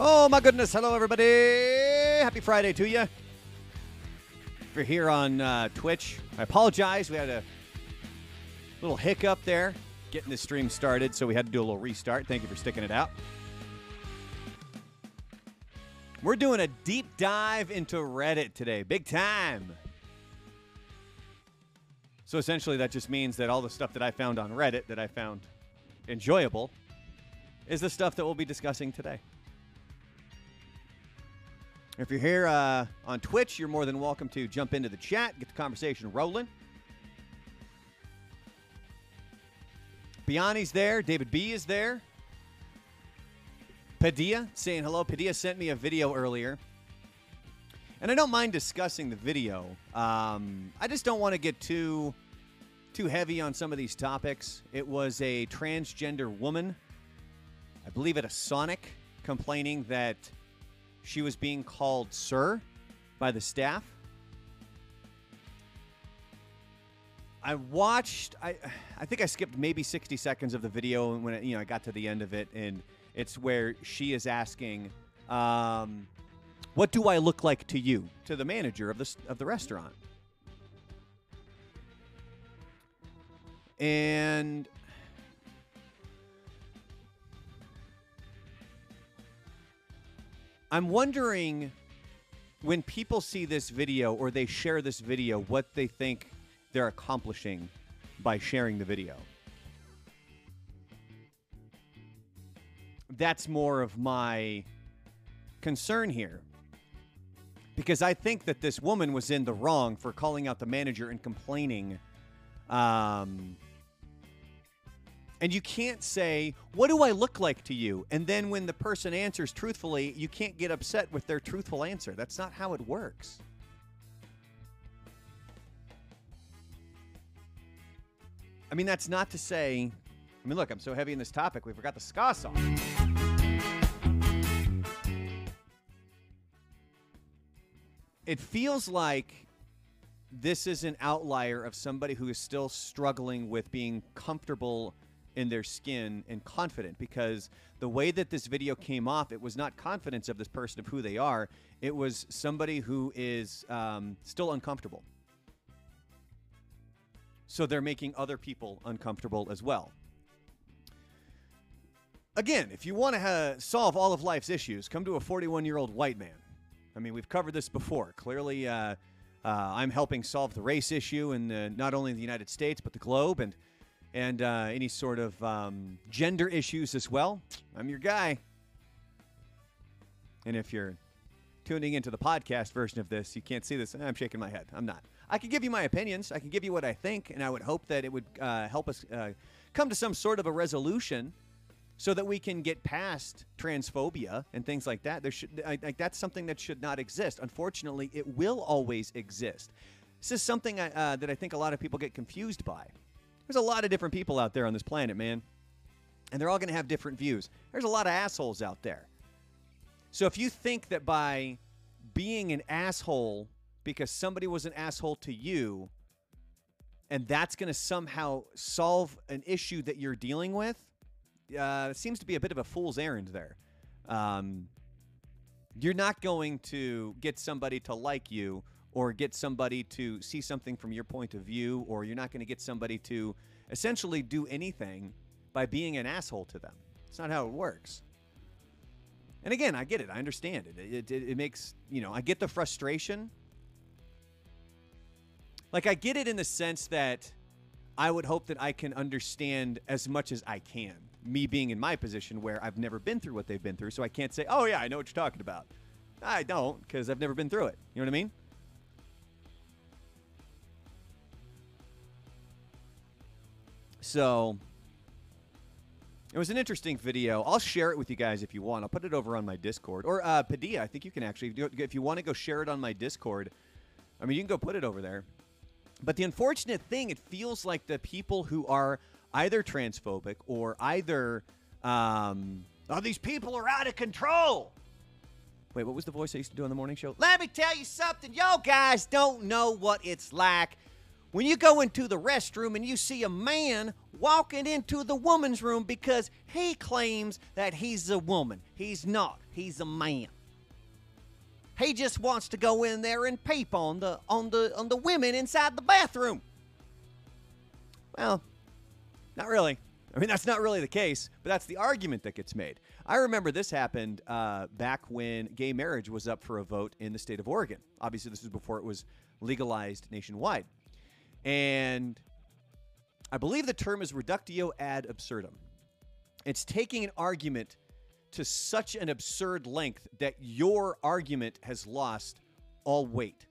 Oh my goodness! Hello, everybody. Happy Friday to you. If you're here on uh, Twitch, I apologize. We had a little hiccup there getting this stream started, so we had to do a little restart. Thank you for sticking it out. We're doing a deep dive into Reddit today, big time. So essentially, that just means that all the stuff that I found on Reddit that I found enjoyable is the stuff that we'll be discussing today. If you're here uh, on Twitch, you're more than welcome to jump into the chat, get the conversation rolling. Biani's there. David B is there. Padilla saying hello. Padilla sent me a video earlier. And I don't mind discussing the video. Um, I just don't want to get too too heavy on some of these topics. It was a transgender woman, I believe at a Sonic, complaining that she was being called sir by the staff. I watched. I I think I skipped maybe 60 seconds of the video when it, you know I got to the end of it, and it's where she is asking, um, "What do I look like to you?" to the manager of the of the restaurant, and I'm wondering when people see this video or they share this video, what they think they're accomplishing by sharing the video. That's more of my concern here. Because I think that this woman was in the wrong for calling out the manager and complaining. Um, and you can't say, What do I look like to you? And then when the person answers truthfully, you can't get upset with their truthful answer. That's not how it works. I mean, that's not to say, I mean, look, I'm so heavy in this topic, we forgot the ska song. It feels like this is an outlier of somebody who is still struggling with being comfortable in their skin and confident because the way that this video came off, it was not confidence of this person of who they are. It was somebody who is um, still uncomfortable. So they're making other people uncomfortable as well. Again, if you want to ha- solve all of life's issues, come to a 41 year old white man. I mean, we've covered this before. Clearly, uh, uh, I'm helping solve the race issue in the, not only in the United States but the globe, and and uh, any sort of um, gender issues as well. I'm your guy. And if you're tuning into the podcast version of this, you can't see this. I'm shaking my head. I'm not. I can give you my opinions. I can give you what I think, and I would hope that it would uh, help us uh, come to some sort of a resolution so that we can get past transphobia and things like that. There should like that's something that should not exist. Unfortunately, it will always exist. This is something I, uh, that I think a lot of people get confused by. There's a lot of different people out there on this planet, man, and they're all going to have different views. There's a lot of assholes out there. So if you think that by being an asshole because somebody was an asshole to you, and that's going to somehow solve an issue that you're dealing with, uh, seems to be a bit of a fool's errand there. Um, you're not going to get somebody to like you or get somebody to see something from your point of view, or you're not going to get somebody to essentially do anything by being an asshole to them. It's not how it works. And again, I get it. I understand it. It, it, it makes, you know, I get the frustration. Like, I get it in the sense that I would hope that I can understand as much as I can. Me being in my position where I've never been through what they've been through, so I can't say, oh, yeah, I know what you're talking about. I don't, because I've never been through it. You know what I mean? So, it was an interesting video. I'll share it with you guys if you want. I'll put it over on my Discord. Or uh, Padilla, I think you can actually, if you want to go share it on my Discord, I mean, you can go put it over there. But the unfortunate thing, it feels like the people who are either transphobic or either, um, oh, these people are out of control. Wait, what was the voice I used to do on the morning show? Let me tell you something. Yo, guys don't know what it's like when you go into the restroom and you see a man walking into the woman's room because he claims that he's a woman. He's not. He's a man. He just wants to go in there and peep on the on the on the women inside the bathroom. Well, not really. I mean, that's not really the case, but that's the argument that gets made. I remember this happened uh, back when gay marriage was up for a vote in the state of Oregon. Obviously, this was before it was legalized nationwide. And I believe the term is reductio ad absurdum. It's taking an argument to such an absurd length that your argument has lost all weight.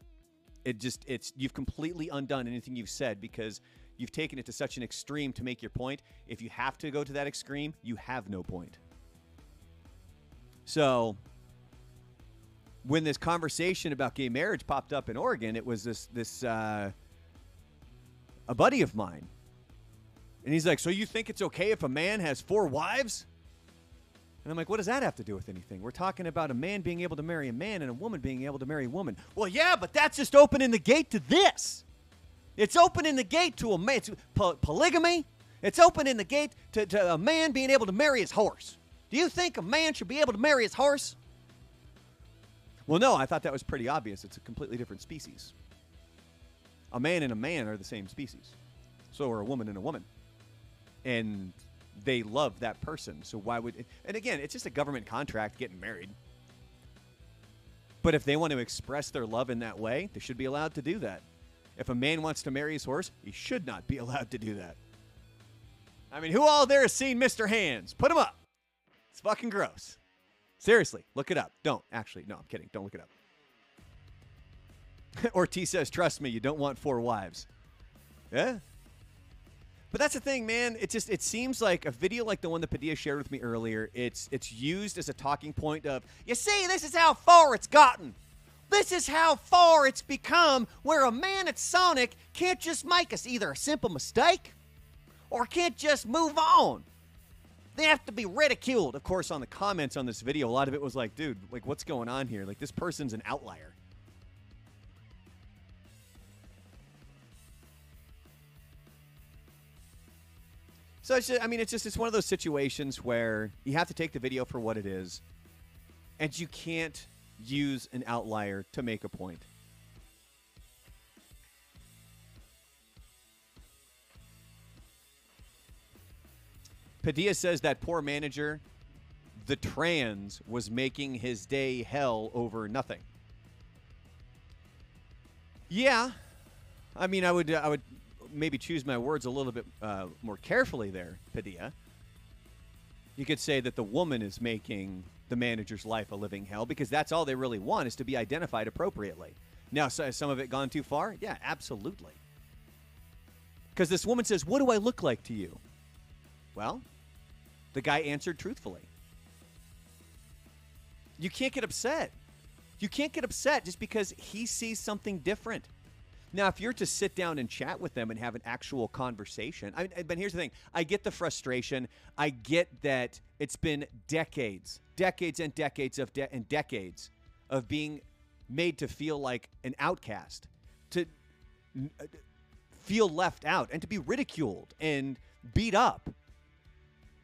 It just it's you've completely undone anything you've said because you've taken it to such an extreme to make your point. If you have to go to that extreme, you have no point. So when this conversation about gay marriage popped up in Oregon, it was this this uh, a buddy of mine. And he's like, So you think it's okay if a man has four wives? And I'm like, What does that have to do with anything? We're talking about a man being able to marry a man and a woman being able to marry a woman. Well, yeah, but that's just opening the gate to this. It's opening the gate to a man, to po- polygamy. It's opening the gate to, to a man being able to marry his horse. Do you think a man should be able to marry his horse? Well, no, I thought that was pretty obvious. It's a completely different species. A man and a man are the same species. So are a woman and a woman. And they love that person. So why would and again, it's just a government contract getting married. But if they want to express their love in that way, they should be allowed to do that. If a man wants to marry his horse, he should not be allowed to do that. I mean, who all there has seen Mr. Hands? Put him up. It's fucking gross. Seriously, look it up. Don't. Actually, no, I'm kidding. Don't look it up. Ortiz says, trust me, you don't want four wives. Yeah. But that's the thing, man. It just it seems like a video like the one that Padilla shared with me earlier. It's it's used as a talking point of you see, this is how far it's gotten. This is how far it's become where a man at Sonic can't just make us either a simple mistake or can't just move on. They have to be ridiculed. Of course, on the comments on this video, a lot of it was like, dude, like what's going on here? Like this person's an outlier. So it's just, I mean, it's just it's one of those situations where you have to take the video for what it is, and you can't use an outlier to make a point. Padilla says that poor manager, the trans, was making his day hell over nothing. Yeah, I mean, I would, I would maybe choose my words a little bit uh, more carefully there, Padilla. You could say that the woman is making the manager's life a living hell because that's all they really want is to be identified appropriately. Now, so has some of it gone too far? Yeah, absolutely. Because this woman says, What do I look like to you? Well, the guy answered truthfully. You can't get upset. You can't get upset just because he sees something different. Now, if you're to sit down and chat with them and have an actual conversation, I, but here's the thing: I get the frustration. I get that it's been decades, decades and decades of de- and decades of being made to feel like an outcast, to uh, feel left out, and to be ridiculed and beat up.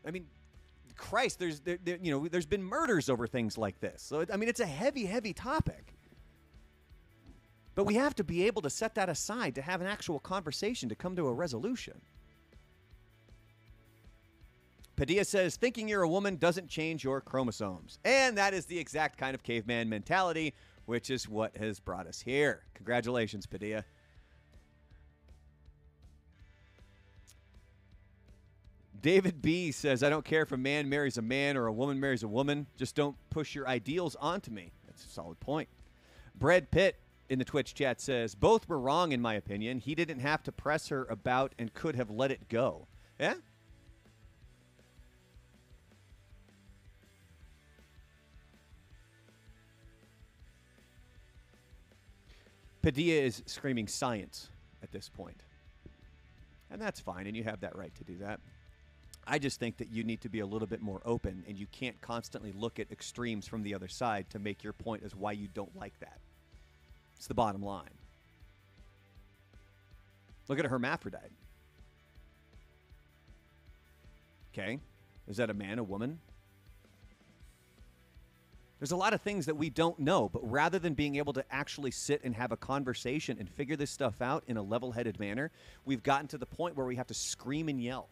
I mean, Christ, there's there, there, you know there's been murders over things like this. So I mean, it's a heavy, heavy topic. But we have to be able to set that aside to have an actual conversation to come to a resolution. Padilla says, thinking you're a woman doesn't change your chromosomes. And that is the exact kind of caveman mentality, which is what has brought us here. Congratulations, Padilla. David B says, I don't care if a man marries a man or a woman marries a woman. Just don't push your ideals onto me. That's a solid point. Brad Pitt in the Twitch chat says both were wrong in my opinion. He didn't have to press her about and could have let it go. Yeah. Padilla is screaming science at this point. And that's fine, and you have that right to do that. I just think that you need to be a little bit more open, and you can't constantly look at extremes from the other side to make your point as why you don't like that. It's the bottom line. Look at a hermaphrodite. Okay. Is that a man, a woman? There's a lot of things that we don't know, but rather than being able to actually sit and have a conversation and figure this stuff out in a level headed manner, we've gotten to the point where we have to scream and yell.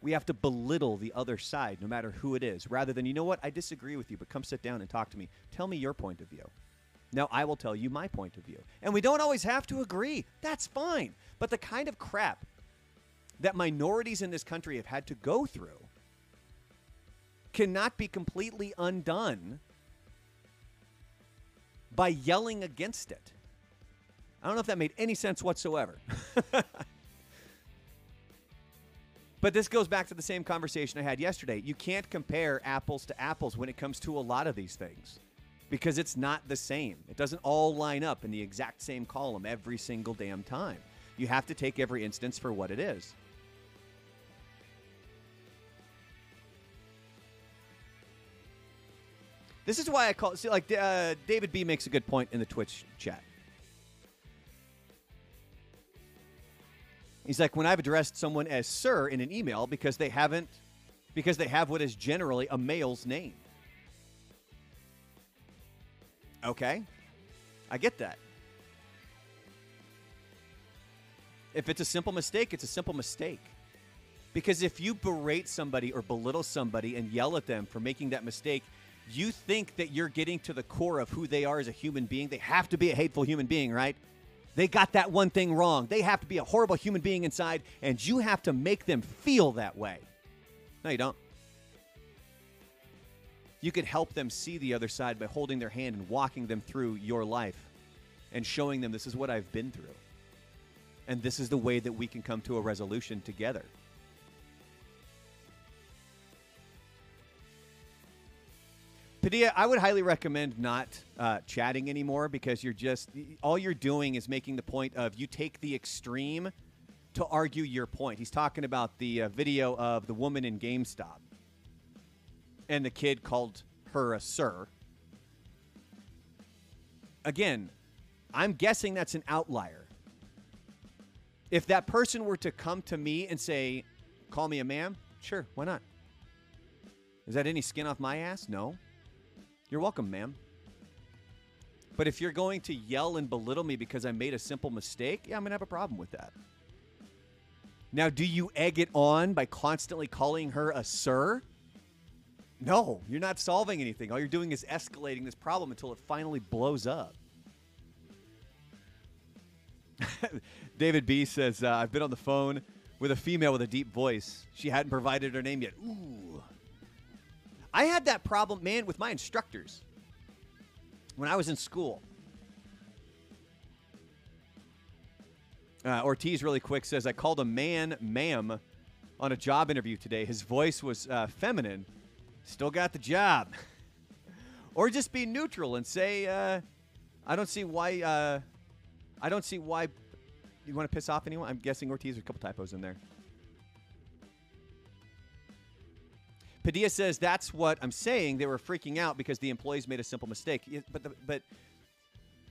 We have to belittle the other side, no matter who it is, rather than, you know what, I disagree with you, but come sit down and talk to me. Tell me your point of view. Now, I will tell you my point of view. And we don't always have to agree. That's fine. But the kind of crap that minorities in this country have had to go through cannot be completely undone by yelling against it. I don't know if that made any sense whatsoever. but this goes back to the same conversation I had yesterday. You can't compare apples to apples when it comes to a lot of these things because it's not the same. It doesn't all line up in the exact same column every single damn time. You have to take every instance for what it is. This is why I call see like uh, David B makes a good point in the Twitch chat. He's like when I've addressed someone as sir in an email because they haven't because they have what is generally a male's name. Okay. I get that. If it's a simple mistake, it's a simple mistake. Because if you berate somebody or belittle somebody and yell at them for making that mistake, you think that you're getting to the core of who they are as a human being. They have to be a hateful human being, right? They got that one thing wrong. They have to be a horrible human being inside, and you have to make them feel that way. No, you don't. You could help them see the other side by holding their hand and walking them through your life and showing them this is what I've been through. And this is the way that we can come to a resolution together. Padilla, I would highly recommend not uh, chatting anymore because you're just all you're doing is making the point of you take the extreme to argue your point. He's talking about the uh, video of the woman in GameStop and the kid called her a sir. Again, I'm guessing that's an outlier. If that person were to come to me and say, "Call me a ma'am," sure, why not? Is that any skin off my ass? No. You're welcome, ma'am. But if you're going to yell and belittle me because I made a simple mistake, yeah, I'm going to have a problem with that. Now, do you egg it on by constantly calling her a sir? No, you're not solving anything. All you're doing is escalating this problem until it finally blows up. David B says, uh, I've been on the phone with a female with a deep voice. She hadn't provided her name yet. Ooh. I had that problem, man, with my instructors when I was in school. Uh, Ortiz, really quick, says I called a man ma'am on a job interview today. His voice was uh, feminine. Still got the job. or just be neutral and say, uh, I don't see why. Uh, I don't see why. You want to piss off anyone? I'm guessing Ortiz. There's a couple typos in there. Padilla says that's what I'm saying. They were freaking out because the employees made a simple mistake. But the, but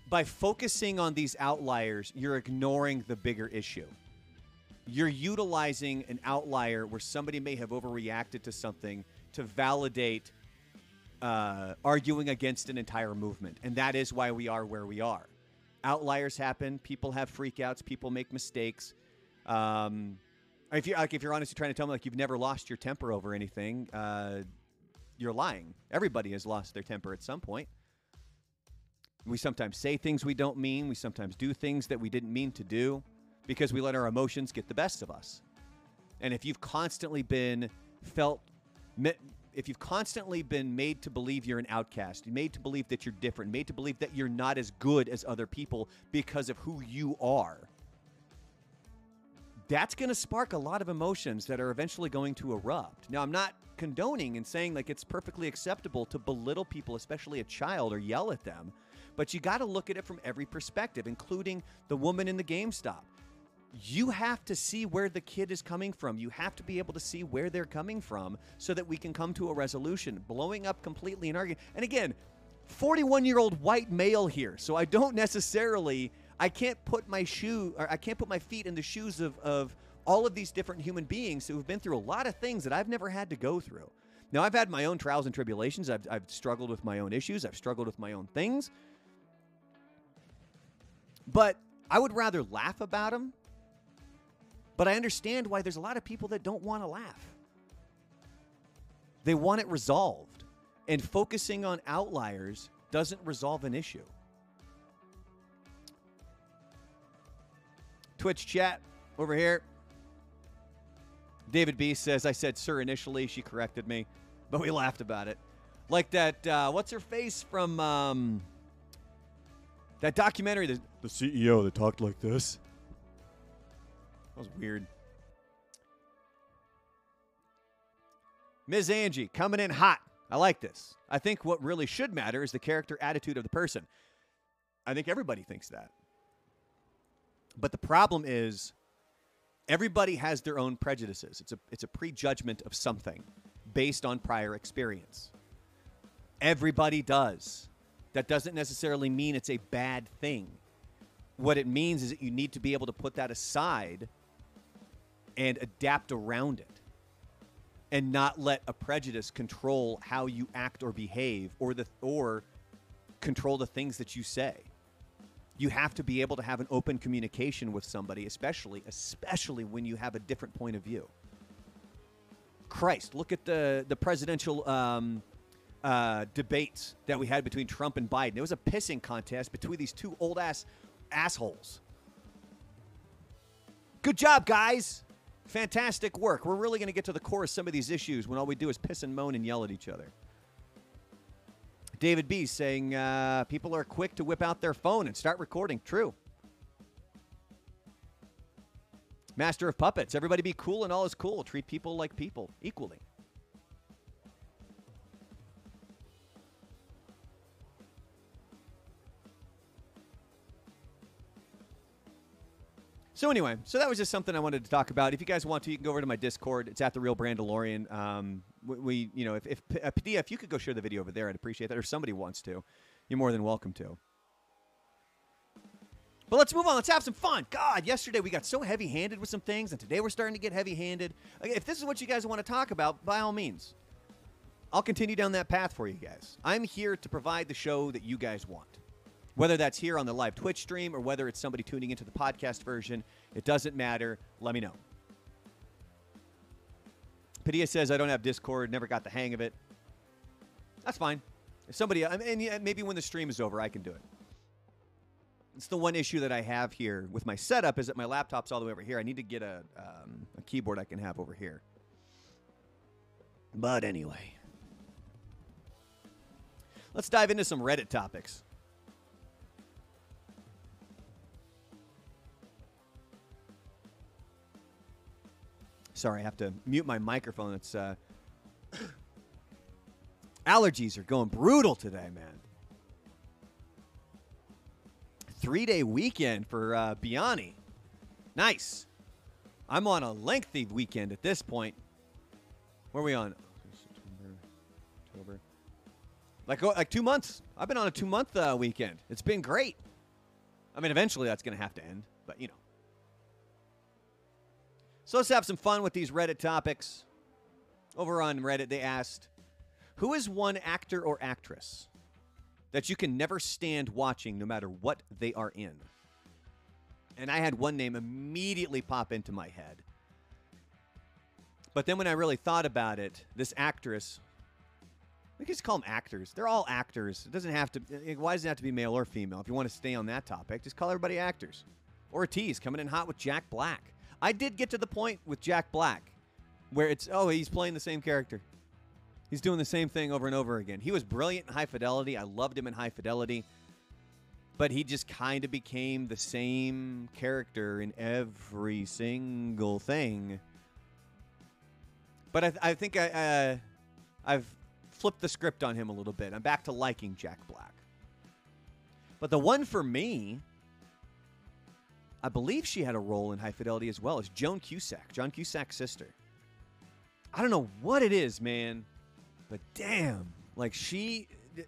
by focusing on these outliers, you're ignoring the bigger issue. You're utilizing an outlier where somebody may have overreacted to something to validate uh, arguing against an entire movement, and that is why we are where we are. Outliers happen. People have freakouts. People make mistakes. Um, if you like, if you're honestly trying to tell me like you've never lost your temper over anything, uh, you're lying. Everybody has lost their temper at some point. We sometimes say things we don't mean. We sometimes do things that we didn't mean to do because we let our emotions get the best of us. And if you've constantly been felt, if you've constantly been made to believe you're an outcast, made to believe that you're different, made to believe that you're not as good as other people because of who you are, that's going to spark a lot of emotions that are eventually going to erupt. Now, I'm not condoning and saying like it's perfectly acceptable to belittle people, especially a child, or yell at them, but you got to look at it from every perspective, including the woman in the GameStop. You have to see where the kid is coming from. You have to be able to see where they're coming from so that we can come to a resolution. Blowing up completely and arguing. And again, 41 year old white male here. So I don't necessarily I can't put my shoe or I can't put my feet in the shoes of of all of these different human beings who have been through a lot of things that I've never had to go through. Now I've had my own trials and tribulations. I've I've struggled with my own issues. I've struggled with my own things. But I would rather laugh about them. But I understand why there's a lot of people that don't want to laugh. They want it resolved. And focusing on outliers doesn't resolve an issue. Twitch chat over here. David B says, I said sir initially. She corrected me, but we laughed about it. Like that, uh, what's her face from um, that documentary, the, the CEO that talked like this? That was weird. Ms. Angie coming in hot. I like this. I think what really should matter is the character attitude of the person. I think everybody thinks that. But the problem is everybody has their own prejudices. It's a it's a prejudgment of something based on prior experience. Everybody does. That doesn't necessarily mean it's a bad thing. What it means is that you need to be able to put that aside and adapt around it and not let a prejudice control how you act or behave or the or control the things that you say. You have to be able to have an open communication with somebody especially especially when you have a different point of view. Christ look at the the presidential um, uh, debates that we had between trump and biden. It was a pissing contest between these two old ass assholes. Good job guys fantastic work we're really going to get to the core of some of these issues when all we do is piss and moan and yell at each other David B saying uh, people are quick to whip out their phone and start recording. True. Master of Puppets. Everybody be cool and all is cool. Treat people like people equally. So anyway, so that was just something I wanted to talk about. If you guys want to, you can go over to my Discord. It's at the Real Brandalorian. Um, we, we, you know, if if uh, Padilla, if you could go share the video over there, I'd appreciate that. Or if somebody wants to, you're more than welcome to. But let's move on. Let's have some fun. God, yesterday we got so heavy-handed with some things, and today we're starting to get heavy-handed. If this is what you guys want to talk about, by all means, I'll continue down that path for you guys. I'm here to provide the show that you guys want. Whether that's here on the live Twitch stream or whether it's somebody tuning into the podcast version, it doesn't matter. Let me know. Padilla says, I don't have Discord, never got the hang of it. That's fine. If somebody, mean, maybe when the stream is over, I can do it. It's the one issue that I have here with my setup is that my laptop's all the way over here. I need to get a, um, a keyboard I can have over here. But anyway, let's dive into some Reddit topics. Sorry, I have to mute my microphone. It's uh, allergies are going brutal today, man. Three day weekend for uh, Biani. Nice. I'm on a lengthy weekend at this point. Where are we on? September, October. Like, oh, like two months. I've been on a two month uh, weekend. It's been great. I mean, eventually that's going to have to end, but you know. So let's have some fun with these Reddit topics. Over on Reddit, they asked, Who is one actor or actress that you can never stand watching no matter what they are in? And I had one name immediately pop into my head. But then when I really thought about it, this actress, we can just call them actors. They're all actors. It doesn't have to, eh, why does it have to be male or female? If you want to stay on that topic, just call everybody actors. Ortiz coming in hot with Jack Black. I did get to the point with Jack Black where it's, oh, he's playing the same character. He's doing the same thing over and over again. He was brilliant in High Fidelity. I loved him in High Fidelity. But he just kind of became the same character in every single thing. But I, I think I, uh, I've flipped the script on him a little bit. I'm back to liking Jack Black. But the one for me I believe she had a role in High Fidelity as well as Joan Cusack, John Cusack's sister. I don't know what it is, man, but damn, like she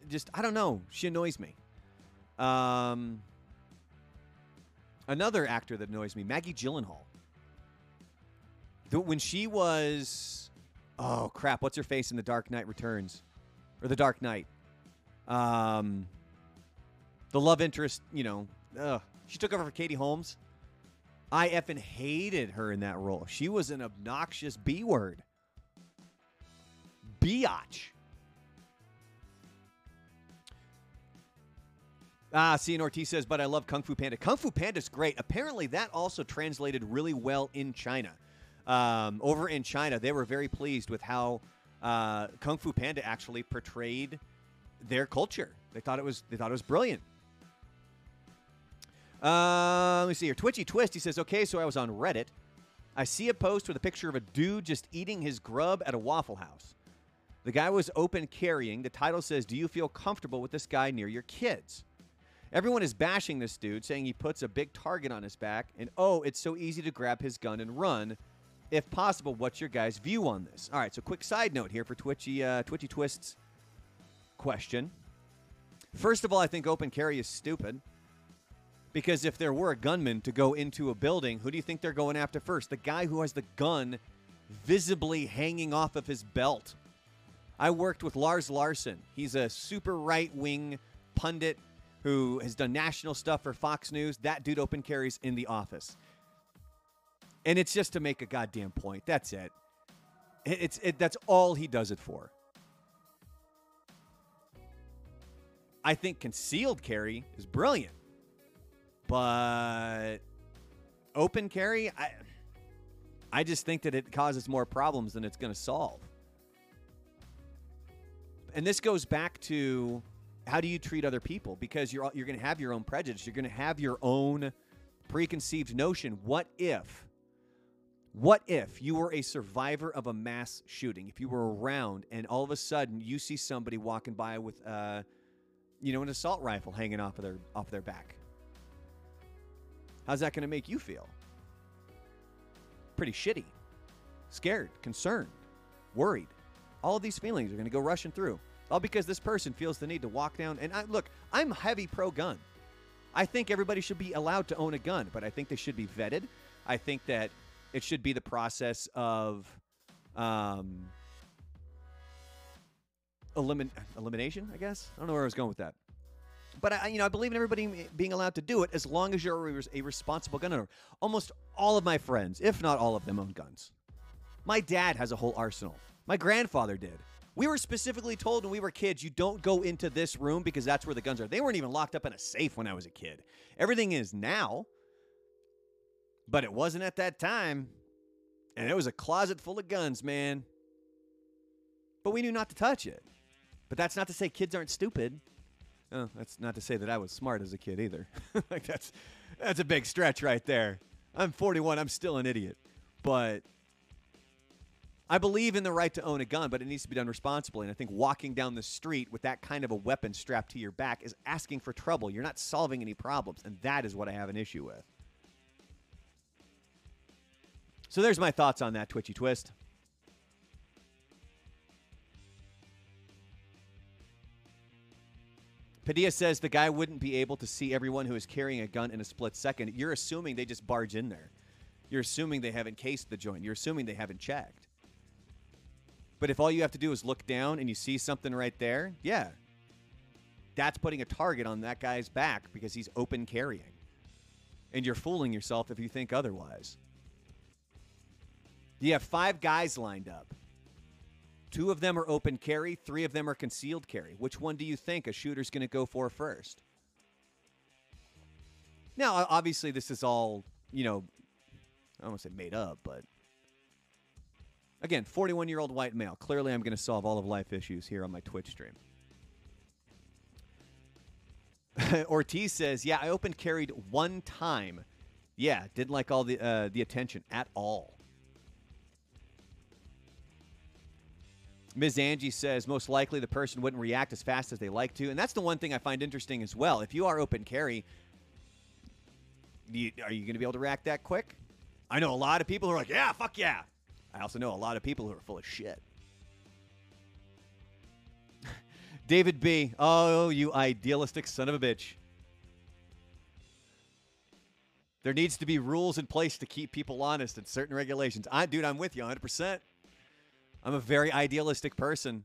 just I don't know, she annoys me. Um Another actor that annoys me, Maggie Gyllenhaal. When she was, oh crap, what's her face in The Dark Knight Returns, or The Dark Knight? Um, the love interest, you know, ugh, she took over for Katie Holmes. I effing hated her in that role. She was an obnoxious B word. Biatch. Ah, Cian Ortiz says, but I love Kung Fu Panda. Kung Fu Panda's great. Apparently, that also translated really well in China. Um, over in China, they were very pleased with how uh, Kung Fu Panda actually portrayed their culture. They thought it was they thought it was brilliant. Uh, let me see here. Twitchy Twist. He says, okay, so I was on Reddit. I see a post with a picture of a dude just eating his grub at a Waffle House. The guy was open carrying. The title says, Do you feel comfortable with this guy near your kids? Everyone is bashing this dude, saying he puts a big target on his back, and oh, it's so easy to grab his gun and run. If possible, what's your guys' view on this? All right, so quick side note here for Twitchy uh, Twitchy Twists question. First of all, I think open carry is stupid. Because if there were a gunman to go into a building, who do you think they're going after first? The guy who has the gun visibly hanging off of his belt. I worked with Lars Larson. He's a super right wing pundit who has done national stuff for Fox News. That dude open carries in the office. And it's just to make a goddamn point. That's it. It's it, that's all he does it for. I think concealed carry is brilliant. But open carry, I I just think that it causes more problems than it's going to solve. And this goes back to how do you treat other people because you're you're going to have your own prejudice, you're going to have your own preconceived notion. What if what if you were a survivor of a mass shooting? If you were around and all of a sudden you see somebody walking by with uh you know an assault rifle hanging off of their off their back. How's that going to make you feel? Pretty shitty. Scared, concerned, worried. All of these feelings are going to go rushing through. All because this person feels the need to walk down. And I, look, I'm heavy pro gun. I think everybody should be allowed to own a gun, but I think they should be vetted. I think that it should be the process of um, elimin- elimination, I guess. I don't know where I was going with that. But I, you know, I believe in everybody being allowed to do it as long as you're a responsible gun owner. Almost all of my friends, if not all of them, own guns. My dad has a whole arsenal. My grandfather did. We were specifically told when we were kids, you don't go into this room because that's where the guns are. They weren't even locked up in a safe when I was a kid. Everything is now, but it wasn't at that time. And it was a closet full of guns, man. But we knew not to touch it. But that's not to say kids aren't stupid. Oh, that's not to say that I was smart as a kid either. like that's that's a big stretch right there. I'm 41. I'm still an idiot, but I believe in the right to own a gun, but it needs to be done responsibly. And I think walking down the street with that kind of a weapon strapped to your back is asking for trouble. You're not solving any problems, and that is what I have an issue with. So there's my thoughts on that twitchy twist. Padilla says the guy wouldn't be able to see everyone who is carrying a gun in a split second. You're assuming they just barge in there. You're assuming they haven't cased the joint. You're assuming they haven't checked. But if all you have to do is look down and you see something right there, yeah, that's putting a target on that guy's back because he's open carrying. And you're fooling yourself if you think otherwise. You have five guys lined up. Two of them are open carry, three of them are concealed carry. Which one do you think a shooter's going to go for first? Now, obviously, this is all, you know, I don't want to say made up, but again, 41 year old white male. Clearly, I'm going to solve all of life issues here on my Twitch stream. Ortiz says, "Yeah, I open carried one time. Yeah, didn't like all the uh, the attention at all. Ms. Angie says most likely the person wouldn't react as fast as they like to. And that's the one thing I find interesting as well. If you are open carry, you, are you going to be able to react that quick? I know a lot of people who are like, yeah, fuck yeah. I also know a lot of people who are full of shit. David B. Oh, you idealistic son of a bitch. There needs to be rules in place to keep people honest and certain regulations. I, dude, I'm with you 100%. I'm a very idealistic person.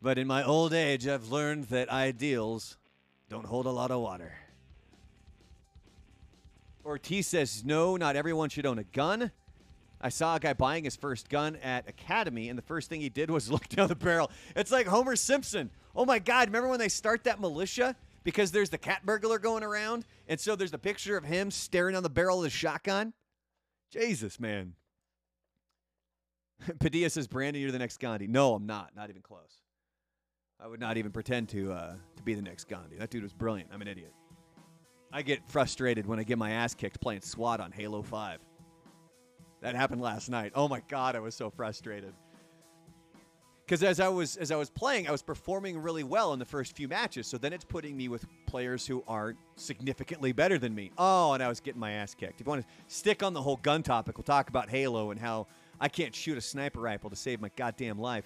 But in my old age, I've learned that ideals don't hold a lot of water. Ortiz says, no, not everyone should own a gun. I saw a guy buying his first gun at Academy, and the first thing he did was look down the barrel. It's like Homer Simpson. Oh my God, remember when they start that militia? Because there's the cat burglar going around, and so there's the picture of him staring on the barrel of the shotgun? Jesus, man. Padilla says, Brandon, you're the next Gandhi. No, I'm not. Not even close. I would not even pretend to uh, to be the next Gandhi. That dude was brilliant. I'm an idiot. I get frustrated when I get my ass kicked playing SWAT on Halo 5. That happened last night. Oh my god, I was so frustrated. Cuz as I was as I was playing, I was performing really well in the first few matches. So then it's putting me with players who aren't significantly better than me. Oh, and I was getting my ass kicked. If you want to stick on the whole gun topic, we'll talk about Halo and how I can't shoot a sniper rifle to save my goddamn life.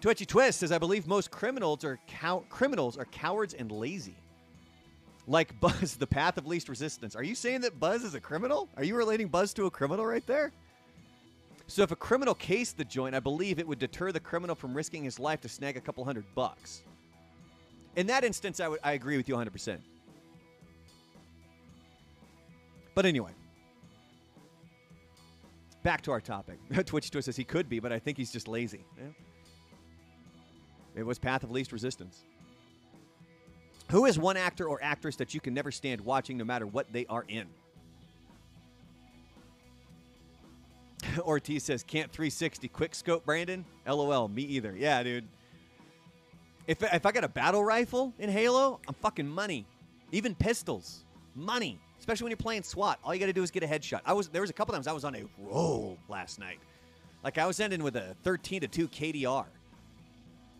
Twitchy Twist says, I believe most criminals are cow- criminals are cowards and lazy. Like Buzz, the path of least resistance. Are you saying that Buzz is a criminal? Are you relating Buzz to a criminal right there? So if a criminal cased the joint, I believe it would deter the criminal from risking his life to snag a couple hundred bucks. In that instance, I would I agree with you 100%. But anyway, back to our topic. Twitchy Twist says he could be, but I think he's just lazy. Yeah. It was Path of Least Resistance. Who is one actor or actress that you can never stand watching no matter what they are in? Ortiz says, can't 360 quick scope, Brandon? LOL, me either. Yeah, dude. If, if I got a battle rifle in Halo, I'm fucking money. Even pistols, money. Especially when you're playing SWAT. All you got to do is get a headshot. I was There was a couple times I was on a roll last night. Like I was ending with a 13 to 2 KDR.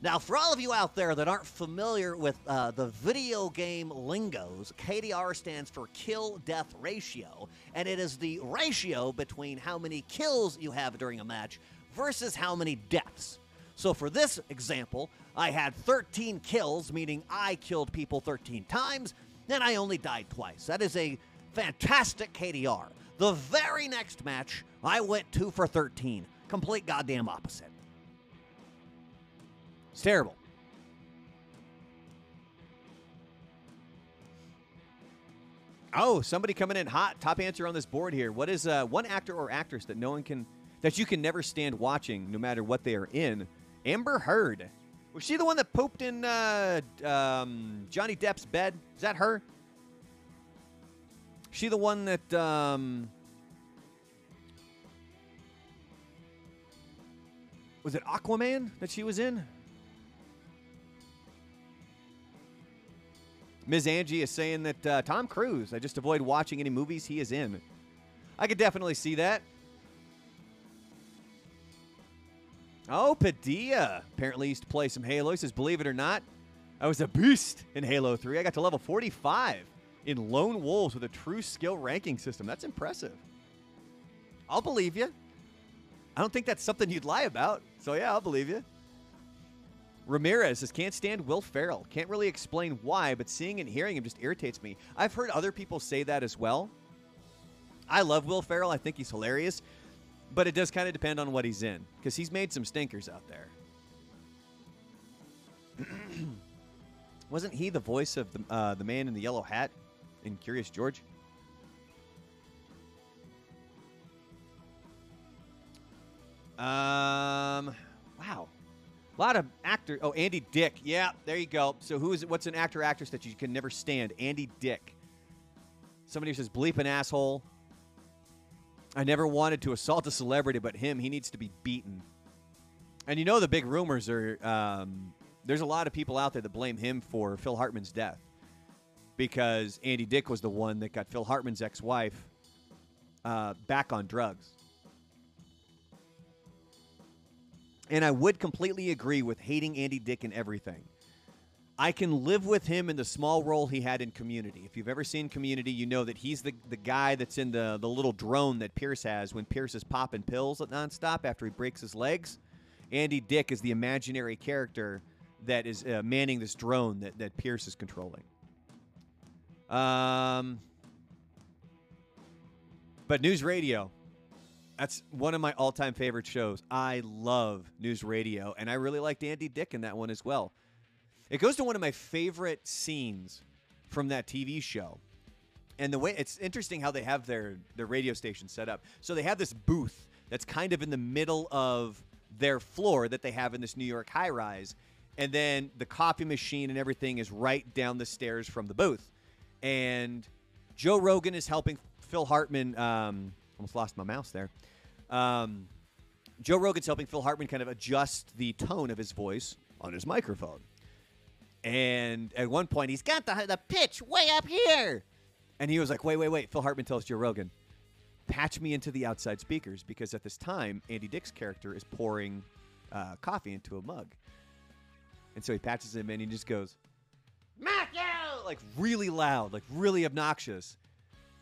Now, for all of you out there that aren't familiar with uh, the video game lingos, KDR stands for kill death ratio, and it is the ratio between how many kills you have during a match versus how many deaths. So, for this example, I had 13 kills, meaning I killed people 13 times, and I only died twice. That is a fantastic KDR. The very next match, I went 2 for 13. Complete goddamn opposite. It's terrible. Oh, somebody coming in hot. Top answer on this board here. What is uh, one actor or actress that no one can that you can never stand watching, no matter what they are in? Amber Heard. Was she the one that pooped in uh, um, Johnny Depp's bed? Is that her? She the one that um, was it Aquaman that she was in? Ms. Angie is saying that uh, Tom Cruise, I just avoid watching any movies he is in. I could definitely see that. Oh, Padilla apparently used to play some Halo. He says, believe it or not, I was a beast in Halo 3. I got to level 45 in Lone Wolves with a true skill ranking system. That's impressive. I'll believe you. I don't think that's something you'd lie about. So, yeah, I'll believe you. Ramirez says, can't stand Will Ferrell. Can't really explain why, but seeing and hearing him just irritates me. I've heard other people say that as well. I love Will Ferrell. I think he's hilarious. But it does kind of depend on what he's in, because he's made some stinkers out there. Wasn't he the voice of the, uh, the man in the yellow hat in Curious George? Um, wow. A lot of actor. Oh, Andy Dick. Yeah, there you go. So who is it? What's an actor actress that you can never stand? Andy Dick. Somebody who says bleep an asshole. I never wanted to assault a celebrity, but him, he needs to be beaten. And you know the big rumors are. Um, there's a lot of people out there that blame him for Phil Hartman's death because Andy Dick was the one that got Phil Hartman's ex-wife uh, back on drugs. And I would completely agree with hating Andy Dick and everything. I can live with him in the small role he had in Community. If you've ever seen Community, you know that he's the, the guy that's in the, the little drone that Pierce has when Pierce is popping pills nonstop after he breaks his legs. Andy Dick is the imaginary character that is uh, manning this drone that, that Pierce is controlling. Um, but news radio, that's one of my all-time favorite shows. I love news radio, and I really liked Andy Dick in that one as well. It goes to one of my favorite scenes from that TV show. And the way it's interesting how they have their their radio station set up. So they have this booth that's kind of in the middle of their floor that they have in this New York high rise. And then the coffee machine and everything is right down the stairs from the booth. And Joe Rogan is helping Phil Hartman. Um, almost lost my mouse there. Um, Joe Rogan's helping Phil Hartman kind of adjust the tone of his voice on his microphone. And at one point, he's got the, the pitch way up here. And he was like, wait, wait, wait. Phil Hartman tells Joe Rogan, patch me into the outside speakers because at this time, Andy Dick's character is pouring uh, coffee into a mug. And so he patches him in and he just goes, Matthew! Like really loud, like really obnoxious.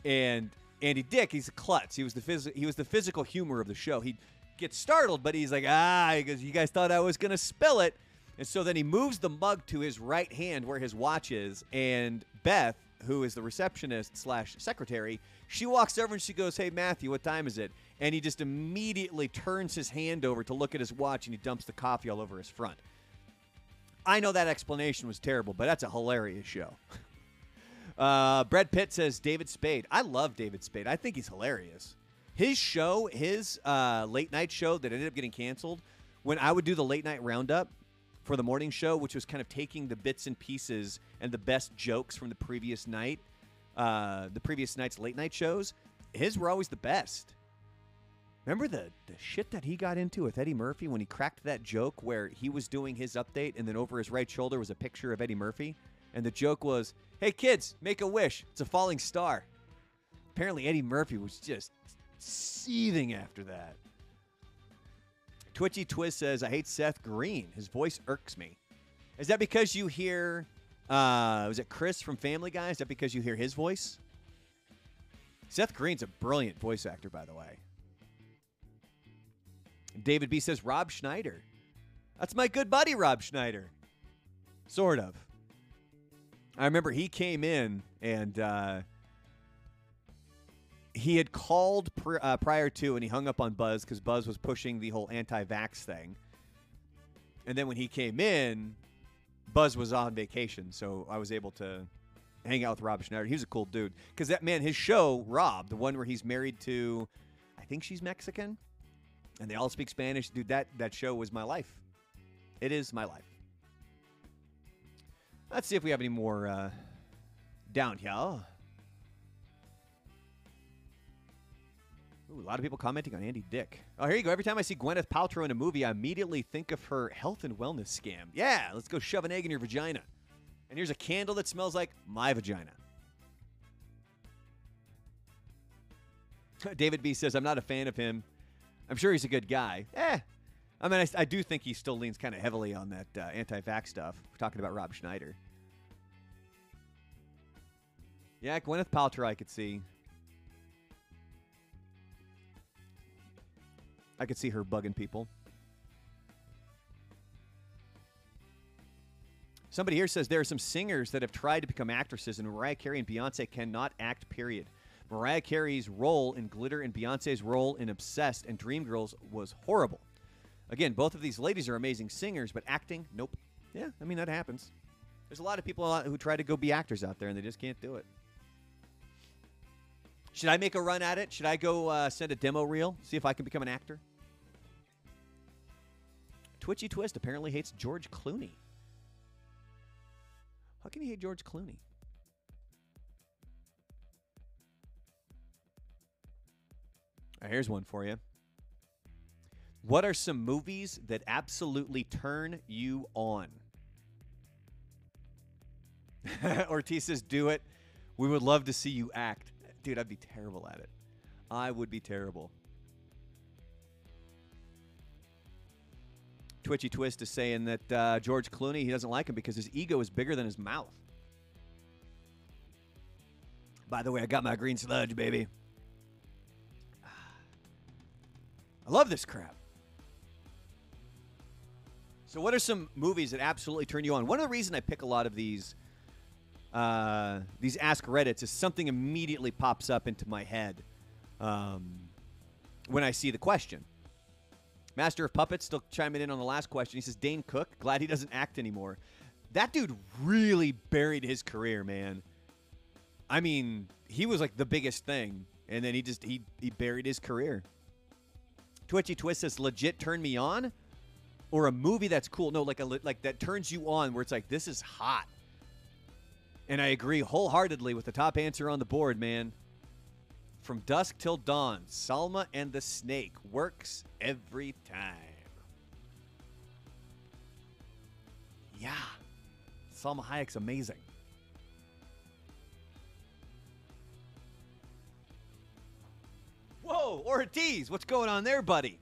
And Andy Dick, he's a klutz. He was the phys- he was the physical humor of the show. He gets startled, but he's like, ah, because you guys thought I was gonna spill it. And so then he moves the mug to his right hand where his watch is, and Beth, who is the receptionist slash secretary, she walks over and she goes, Hey Matthew, what time is it? And he just immediately turns his hand over to look at his watch and he dumps the coffee all over his front. I know that explanation was terrible, but that's a hilarious show. Uh, Brad Pitt says David Spade. I love David Spade. I think he's hilarious. His show, his uh, late night show that ended up getting canceled, when I would do the late night roundup for the morning show, which was kind of taking the bits and pieces and the best jokes from the previous night, uh, the previous night's late night shows, his were always the best. Remember the, the shit that he got into with Eddie Murphy when he cracked that joke where he was doing his update and then over his right shoulder was a picture of Eddie Murphy? And the joke was, hey kids, make a wish. It's a falling star. Apparently, Eddie Murphy was just seething after that. Twitchy Twist says, I hate Seth Green. His voice irks me. Is that because you hear, uh, was it Chris from Family Guy? Is that because you hear his voice? Seth Green's a brilliant voice actor, by the way. David B says, Rob Schneider. That's my good buddy, Rob Schneider. Sort of. I remember he came in and uh, he had called pr- uh, prior to and he hung up on Buzz because Buzz was pushing the whole anti vax thing. And then when he came in, Buzz was on vacation. So I was able to hang out with Rob Schneider. He was a cool dude. Because that man, his show, Rob, the one where he's married to, I think she's Mexican, and they all speak Spanish. Dude, that, that show was my life. It is my life. Let's see if we have any more uh, down here. Ooh, a lot of people commenting on Andy Dick. Oh, here you go. Every time I see Gwyneth Paltrow in a movie, I immediately think of her health and wellness scam. Yeah, let's go shove an egg in your vagina. And here's a candle that smells like my vagina. David B says, I'm not a fan of him. I'm sure he's a good guy. Eh. I mean, I, I do think he still leans kind of heavily on that uh, anti vax stuff. We're talking about Rob Schneider. Yeah, Gwyneth Paltrow, I could see. I could see her bugging people. Somebody here says there are some singers that have tried to become actresses, and Mariah Carey and Beyonce cannot act, period. Mariah Carey's role in Glitter and Beyonce's role in Obsessed and Dreamgirls was horrible. Again, both of these ladies are amazing singers, but acting, nope. Yeah, I mean, that happens. There's a lot of people who try to go be actors out there, and they just can't do it. Should I make a run at it? Should I go uh, send a demo reel, see if I can become an actor? Twitchy Twist apparently hates George Clooney. How can he hate George Clooney? Right, here's one for you. What are some movies that absolutely turn you on? Ortiz says, do it. We would love to see you act. Dude, I'd be terrible at it. I would be terrible. Twitchy Twist is saying that uh, George Clooney, he doesn't like him because his ego is bigger than his mouth. By the way, I got my green sludge, baby. I love this crap. So, what are some movies that absolutely turn you on? One of the reasons I pick a lot of these uh, these Ask Reddits is something immediately pops up into my head um, when I see the question. Master of Puppets still chiming in on the last question. He says Dane Cook, glad he doesn't act anymore. That dude really buried his career, man. I mean, he was like the biggest thing, and then he just he he buried his career. Twitchy Twist says legit turn me on, or a movie that's cool. No, like a like that turns you on, where it's like this is hot. And I agree wholeheartedly with the top answer on the board, man. From Dusk Till Dawn, Salma and the Snake works every time. Yeah. Salma Hayek's amazing. Whoa, Ortiz, what's going on there, buddy?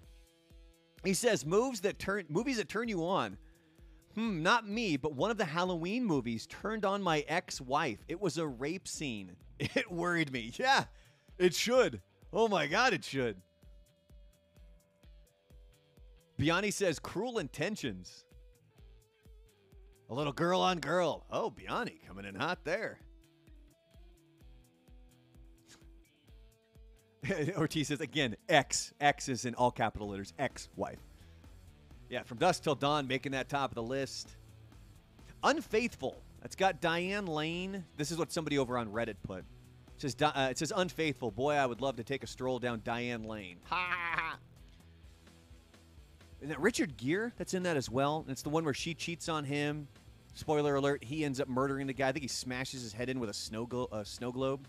He says moves that turn movies that turn you on. Hmm, not me, but one of the Halloween movies turned on my ex-wife. It was a rape scene. It worried me. Yeah, it should. Oh my god, it should. Biani says cruel intentions. A little girl on girl. Oh, Biani coming in hot there. Ortiz says again, X. X is in all capital letters. Ex wife. Yeah, from dusk till dawn, making that top of the list. Unfaithful. That's got Diane Lane. This is what somebody over on Reddit put. It says, uh, it says unfaithful. Boy, I would love to take a stroll down Diane Lane. Ha ha ha. Is that Richard Gere that's in that as well? And it's the one where she cheats on him. Spoiler alert: He ends up murdering the guy. I think he smashes his head in with a snow glo- a snow globe.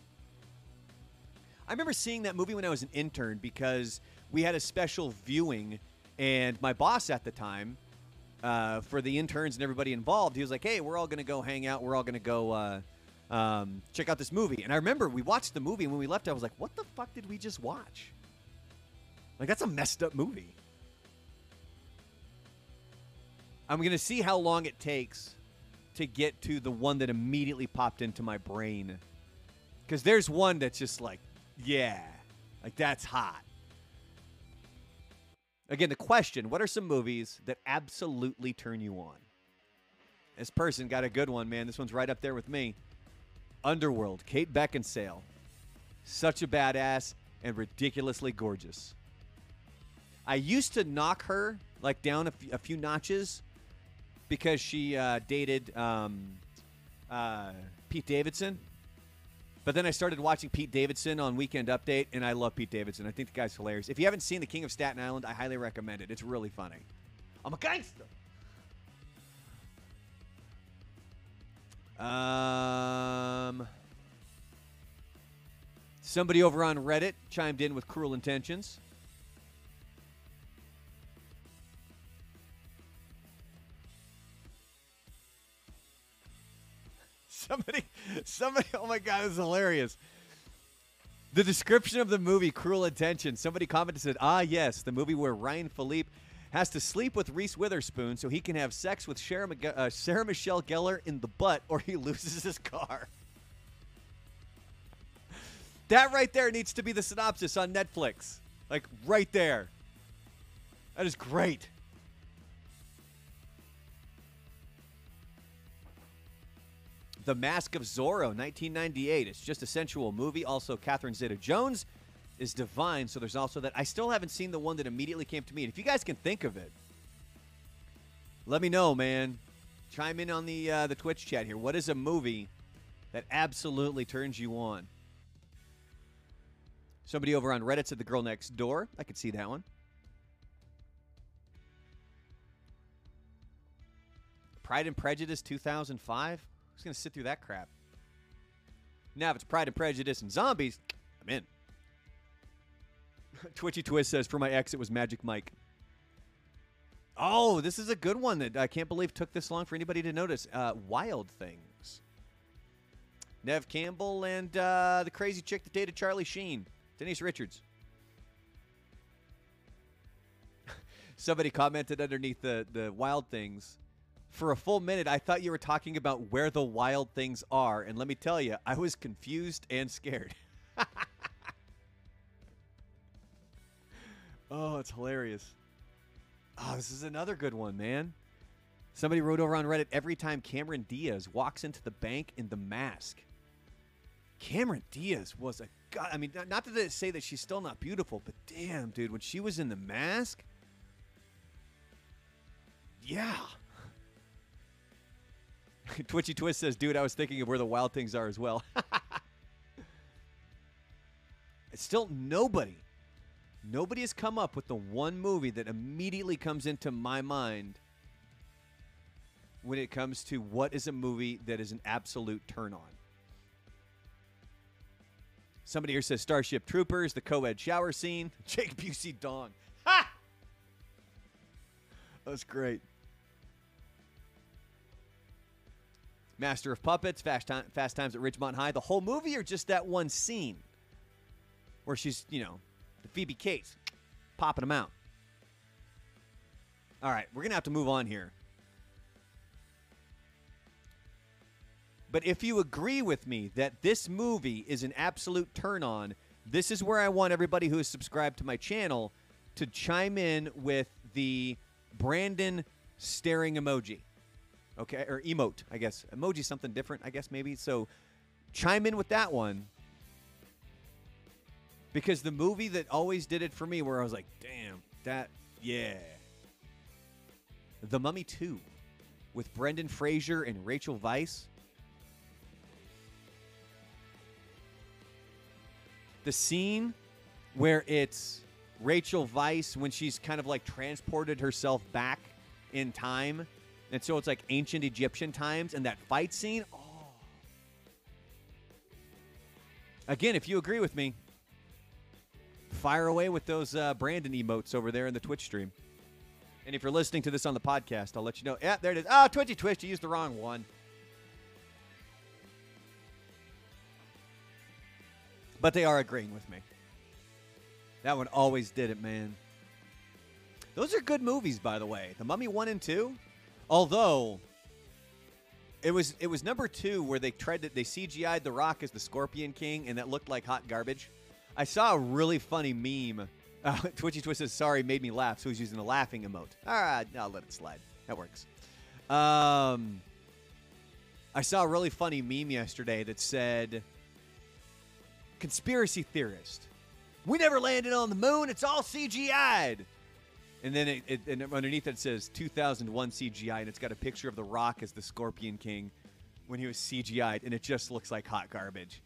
I remember seeing that movie when I was an intern because we had a special viewing, and my boss at the time, uh, for the interns and everybody involved, he was like, "Hey, we're all to go hang out. We're all to go uh, um, check out this movie." And I remember we watched the movie, and when we left, I was like, "What the fuck did we just watch?" Like that's a messed up movie. I'm going to see how long it takes to get to the one that immediately popped into my brain. Because there's one that's just like, yeah, like that's hot. Again, the question what are some movies that absolutely turn you on? This person got a good one, man. This one's right up there with me. Underworld, Kate Beckinsale. Such a badass and ridiculously gorgeous. I used to knock her like down a, f- a few notches because she uh, dated um, uh, Pete Davidson. But then I started watching Pete Davidson on Weekend Update, and I love Pete Davidson. I think the guy's hilarious. If you haven't seen The King of Staten Island, I highly recommend it. It's really funny. I'm a gangster. Um, somebody over on Reddit chimed in with cruel intentions. Somebody, somebody, oh my God, this is hilarious. The description of the movie, Cruel Intentions. Somebody commented said, "Ah, yes, the movie where Ryan Phillippe has to sleep with Reese Witherspoon so he can have sex with Sarah, uh, Sarah Michelle Gellar in the butt, or he loses his car." That right there needs to be the synopsis on Netflix. Like right there. That is great. The Mask of Zorro, 1998. It's just a sensual movie. Also, Catherine Zeta Jones is divine. So there's also that. I still haven't seen the one that immediately came to me. And if you guys can think of it, let me know, man. Chime in on the uh, the Twitch chat here. What is a movie that absolutely turns you on? Somebody over on Reddit said The Girl Next Door. I could see that one. Pride and Prejudice 2005. Who's going to sit through that crap? Now, if it's Pride and Prejudice and zombies, I'm in. Twitchy Twist says, for my ex, it was Magic Mike. Oh, this is a good one that I can't believe took this long for anybody to notice. Uh, Wild Things. Neve Campbell and uh, the crazy chick that dated Charlie Sheen. Denise Richards. Somebody commented underneath the, the Wild Things. For a full minute, I thought you were talking about where the wild things are. And let me tell you, I was confused and scared. oh, it's hilarious. Oh, this is another good one, man. Somebody wrote over on Reddit every time Cameron Diaz walks into the bank in the mask. Cameron Diaz was a god. I mean, not, to say that she's still not beautiful, but damn, dude, when she was in the mask, yeah. Twitchy Twist says, dude, I was thinking of where the wild things are as well. it's still nobody. Nobody has come up with the one movie that immediately comes into my mind when it comes to what is a movie that is an absolute turn on. Somebody here says Starship Troopers, the co-ed shower scene, Jake Busey Dawn. Ha! That's great. Master of Puppets, Fast, Time, Fast Times at Ridgemont High, the whole movie or just that one scene where she's, you know, the Phoebe Cates popping them out. All right, we're going to have to move on here. But if you agree with me that this movie is an absolute turn on, this is where I want everybody who is subscribed to my channel to chime in with the Brandon staring emoji. Okay, or emote, I guess. Emoji something different, I guess maybe. So chime in with that one. Because the movie that always did it for me where I was like, "Damn, that yeah." The Mummy 2 with Brendan Fraser and Rachel Weisz. The scene where it's Rachel Weisz when she's kind of like transported herself back in time and so it's like ancient Egyptian times and that fight scene. Oh. Again, if you agree with me, fire away with those uh, Brandon emotes over there in the Twitch stream. And if you're listening to this on the podcast, I'll let you know. Yeah, there it is. Oh, Twitchy Twitch, you used the wrong one. But they are agreeing with me. That one always did it, man. Those are good movies, by the way. The Mummy 1 and 2. Although it was it was number two where they tried to they CGI'd The Rock as the Scorpion King, and that looked like hot garbage. I saw a really funny meme. Uh, Twitchy Twist says, "Sorry, made me laugh." So he's using a laughing emote. All right, I'll let it slide. That works. Um, I saw a really funny meme yesterday that said, "Conspiracy theorist, we never landed on the moon. It's all CGI'd." And then it, it, and underneath it says 2001 CGI, and it's got a picture of The Rock as the Scorpion King when he was CGI'd, and it just looks like hot garbage.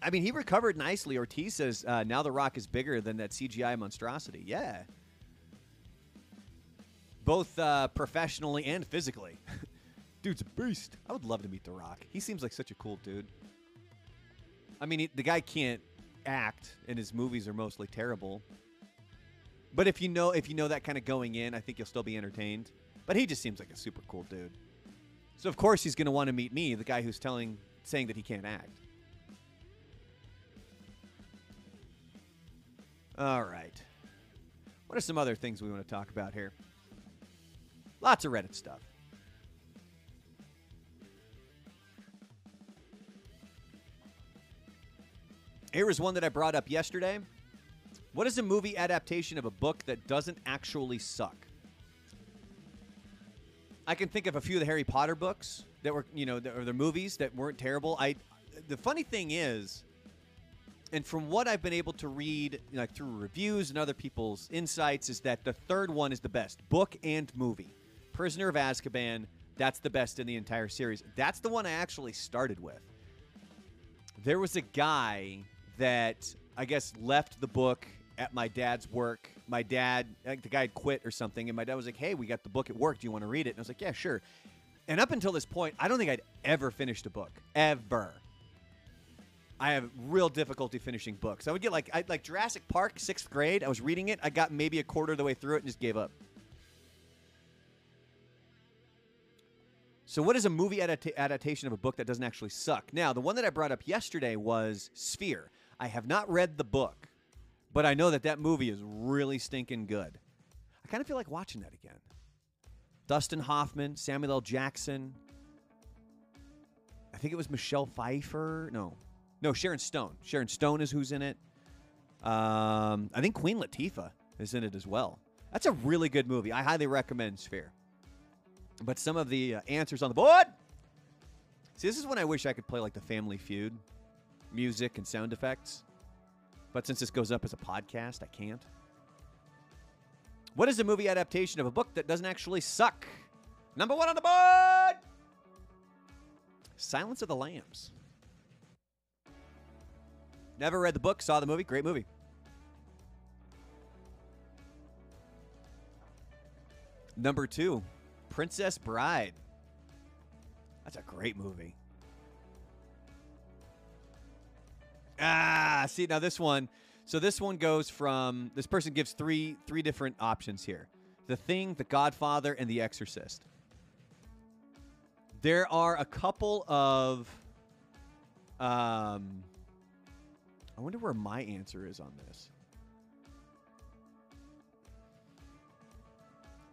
I mean, he recovered nicely. Ortiz says uh, now The Rock is bigger than that CGI monstrosity. Yeah. Both uh, professionally and physically. Dude's a beast. I would love to meet The Rock. He seems like such a cool dude. I mean, he, the guy can't act, and his movies are mostly terrible. But if you know if you know that kind of going in, I think you'll still be entertained. But he just seems like a super cool dude. So of course he's going to want to meet me, the guy who's telling saying that he can't act. All right. What are some other things we want to talk about here? Lots of Reddit stuff. Here is one that I brought up yesterday. What is a movie adaptation of a book that doesn't actually suck? I can think of a few of the Harry Potter books that were, you know, or the movies that weren't terrible. I, the funny thing is, and from what I've been able to read, like through reviews and other people's insights, is that the third one is the best book and movie. Prisoner of Azkaban, that's the best in the entire series. That's the one I actually started with. There was a guy that I guess left the book at my dad's work. My dad, like the guy had quit or something, and my dad was like, "Hey, we got the book at work. Do you want to read it?" And I was like, "Yeah, sure." And up until this point, I don't think I'd ever finished a book ever. I have real difficulty finishing books. I would get like I, like Jurassic Park, sixth grade. I was reading it. I got maybe a quarter of the way through it and just gave up. So, what is a movie adapta- adaptation of a book that doesn't actually suck? Now, the one that I brought up yesterday was Sphere. I have not read the book, but I know that that movie is really stinking good. I kind of feel like watching that again. Dustin Hoffman, Samuel L. Jackson. I think it was Michelle Pfeiffer. No, no, Sharon Stone. Sharon Stone is who's in it. Um, I think Queen Latifah is in it as well. That's a really good movie. I highly recommend Sphere. But some of the uh, answers on the board. See, this is when I wish I could play like the Family Feud music and sound effects. But since this goes up as a podcast, I can't. What is a movie adaptation of a book that doesn't actually suck? Number one on the board Silence of the Lambs. Never read the book, saw the movie. Great movie. Number two, Princess Bride. That's a great movie. Ah, see now this one. So this one goes from this person gives three three different options here. The Thing, The Godfather, and The Exorcist. There are a couple of um I wonder where my answer is on this.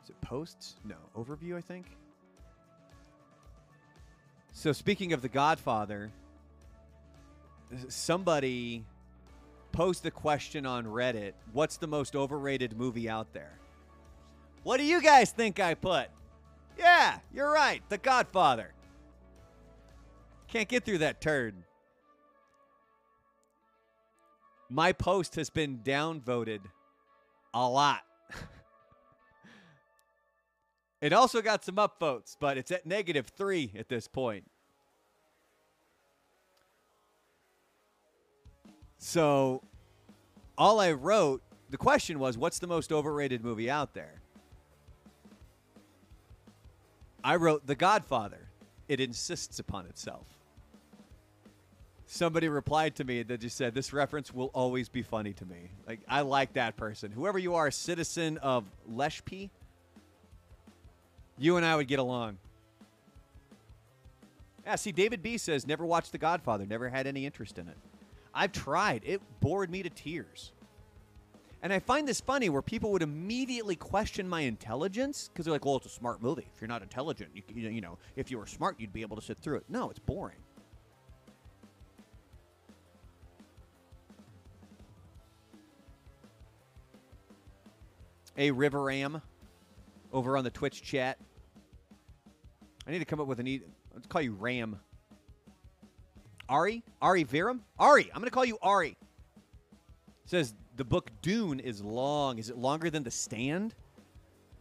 Is it posts? No. Overview, I think. So speaking of The Godfather, somebody posed the question on Reddit, what's the most overrated movie out there? What do you guys think I put? Yeah, you're right. The Godfather. Can't get through that turd. My post has been downvoted a lot. it also got some upvotes, but it's at negative three at this point. So all I wrote, the question was, what's the most overrated movie out there? I wrote The Godfather. It insists upon itself. Somebody replied to me that just said, This reference will always be funny to me. Like, I like that person. Whoever you are, citizen of Leshpi, you and I would get along. Yeah, see, David B says, Never watched The Godfather, never had any interest in it. I've tried. It bored me to tears. And I find this funny where people would immediately question my intelligence because they're like, well, it's a smart movie. If you're not intelligent, you, you know, if you were smart, you'd be able to sit through it. No, it's boring. A River Ram over on the Twitch chat. I need to come up with a neat. Let's call you Ram. Ari? Ari Viram? Ari. I'm going to call you Ari. says the book Dune is long. Is it longer than The Stand?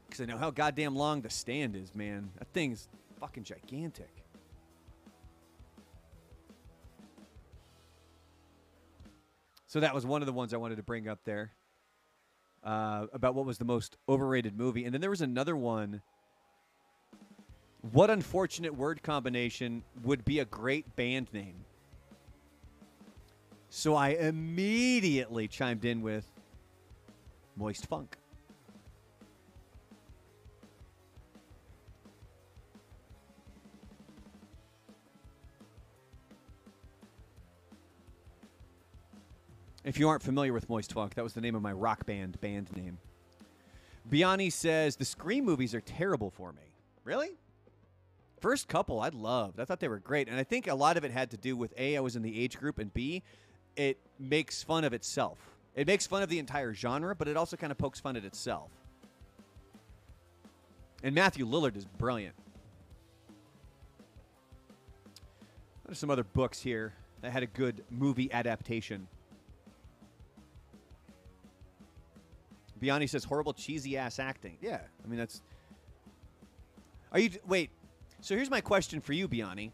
Because I know how goddamn long The Stand is, man. That thing's fucking gigantic. So that was one of the ones I wanted to bring up there uh, about what was the most overrated movie. And then there was another one. What unfortunate word combination would be a great band name? So I immediately chimed in with Moist Funk. If you aren't familiar with Moist Funk, that was the name of my rock band band name. Biani says the Scream movies are terrible for me. Really? First couple I loved. I thought they were great. And I think a lot of it had to do with A, I was in the age group, and B, it makes fun of itself. It makes fun of the entire genre, but it also kind of pokes fun at itself. And Matthew Lillard is brilliant. There's some other books here that had a good movie adaptation. Biani says horrible cheesy ass acting. Yeah, I mean that's. Are you wait? So here's my question for you, Biani.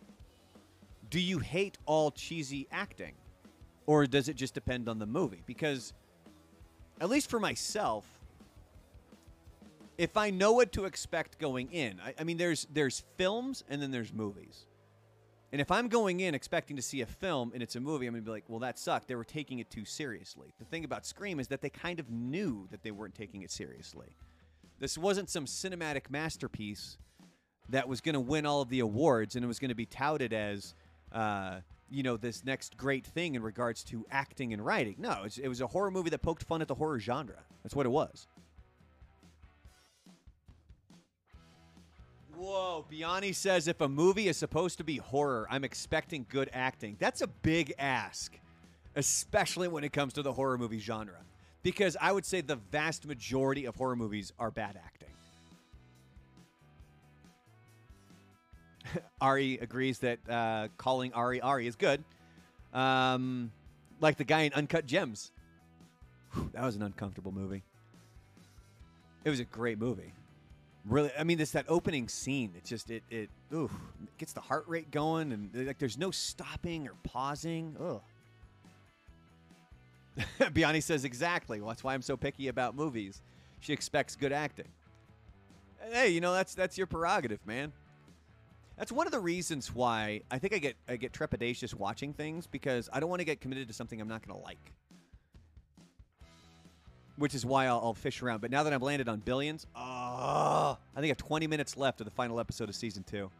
Do you hate all cheesy acting? Or does it just depend on the movie? Because, at least for myself, if I know what to expect going in, I, I, mean, there's there's films and then there's movies. And if I'm going in expecting to see a film and it's a movie, I'm gonna be like, well, that sucked. They were taking it too seriously. The thing about Scream is that they kind of knew that they weren't taking it seriously. This wasn't some cinematic masterpiece that was to win all of the awards and it was to be touted as uh, you know this next great thing in regards to acting and writing. No, it was, a horror movie that poked fun at the horror genre. That's what it was. Whoa, Biani says if a movie is supposed to be horror, I'm expecting good acting. That's a big ask, especially when it comes to the horror movie genre. because I would say the vast majority of horror movies are bad acting. Ari agrees that uh, calling Ari Ari is good. Um, like the guy in Uncut Gems. Whew, that was an uncomfortable movie. It was a great movie. Really, I mean, this that opening scene. It just it it ooh gets the heart rate going, and like there's no stopping or pausing. Ugh. Biani says exactly. Well, that's why I'm so picky about movies. She expects good acting. Hey, you know that's that's your prerogative, man. That's one of the reasons why I think I get I get trepidatious watching things because I don't want to get committed to something I'm not going to like. Which is why I'll, I'll, fish around. But now that I've landed on billions, oh, I think I have 20 minutes left of the final episode of season two.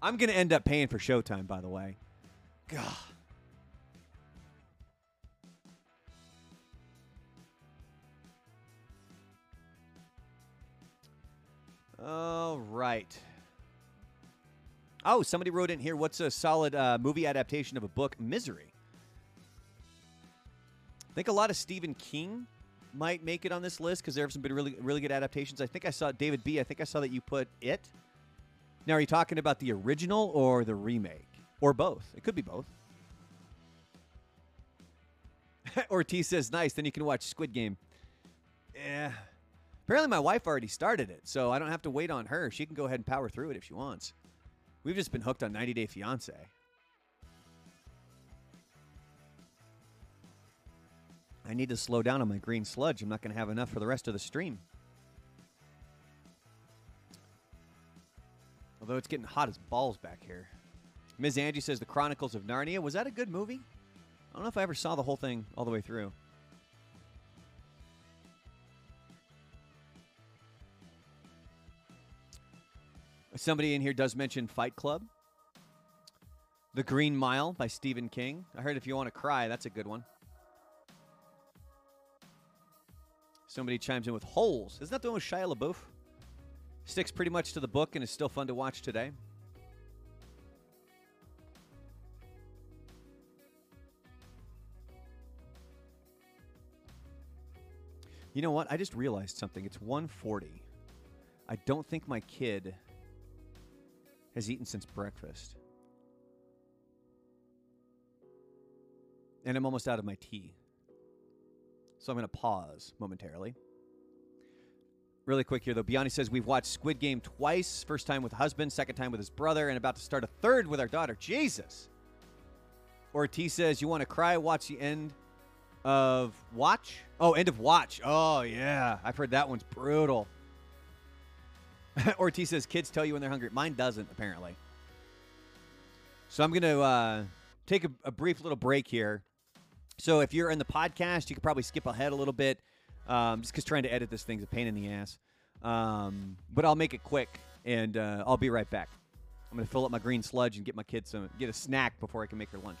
I'm going to end up paying for Showtime, by the way. God. All right. Oh, somebody wrote in here. What's a solid uh, movie adaptation of a book? Misery. I think a lot of Stephen King might make it on this list because there have some been really, really good adaptations. I think I saw David B. I think I saw that you put it. Now, are you talking about the original or the remake, or both? It could be both. Ortiz says, "Nice." Then you can watch Squid Game. Yeah. Apparently, my wife already started it, so I don't have to wait on her. She can go ahead and power through it if she wants. We've just been hooked on 90 Day Fiance. I need to slow down on my green sludge. I'm not going to have enough for the rest of the stream. Although it's getting hot as balls back here. Ms. Angie says The Chronicles of Narnia. Was that a good movie? I don't know if I ever saw the whole thing all the way through. Somebody in here does mention Fight Club. The Green Mile by Stephen King. I heard if you want to cry, that's a good one. Somebody chimes in with Holes. Isn't that the one with Shia LaBeouf? Sticks pretty much to the book and is still fun to watch today. You know what? I just realized something. It's 140. I don't think my kid has eaten since breakfast. And I'm almost out of my tea. So I'm going to pause momentarily. Really quick here, though. Biani says we've watched Squid Game twice. First time with husband, second time with his brother, and about to start a third with our daughter. Jesus. Ortiz says you want to cry, watch the end of Watch. Oh, end of Watch. Oh, yeah. I've heard that one's brutal. Ortiz says kids tell you when they're hungry. Mine doesn't, apparently. So I'm going to uh, take a, a, brief little break here. So if you're in the podcast, you could probably skip ahead a little bit, um, just because trying to edit this thing's a pain in the ass. Um, but I'll make it quick, and uh, I'll be right back. I'm going to fill up my green sludge and get my kids some get a snack before I can make her lunch.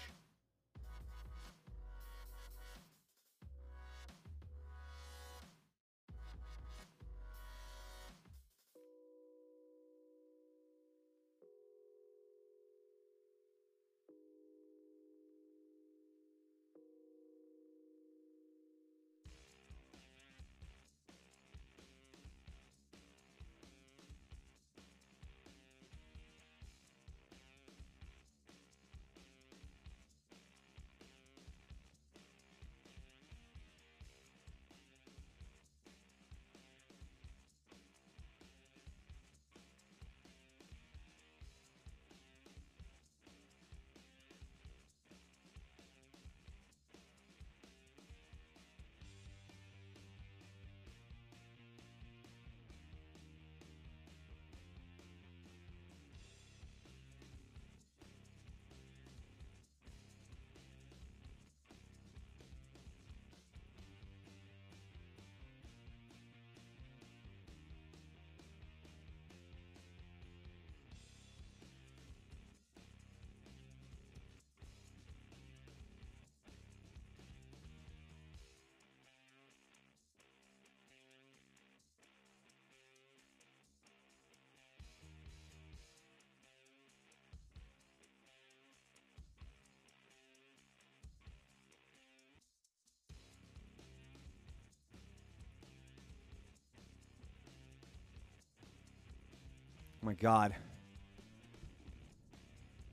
My God.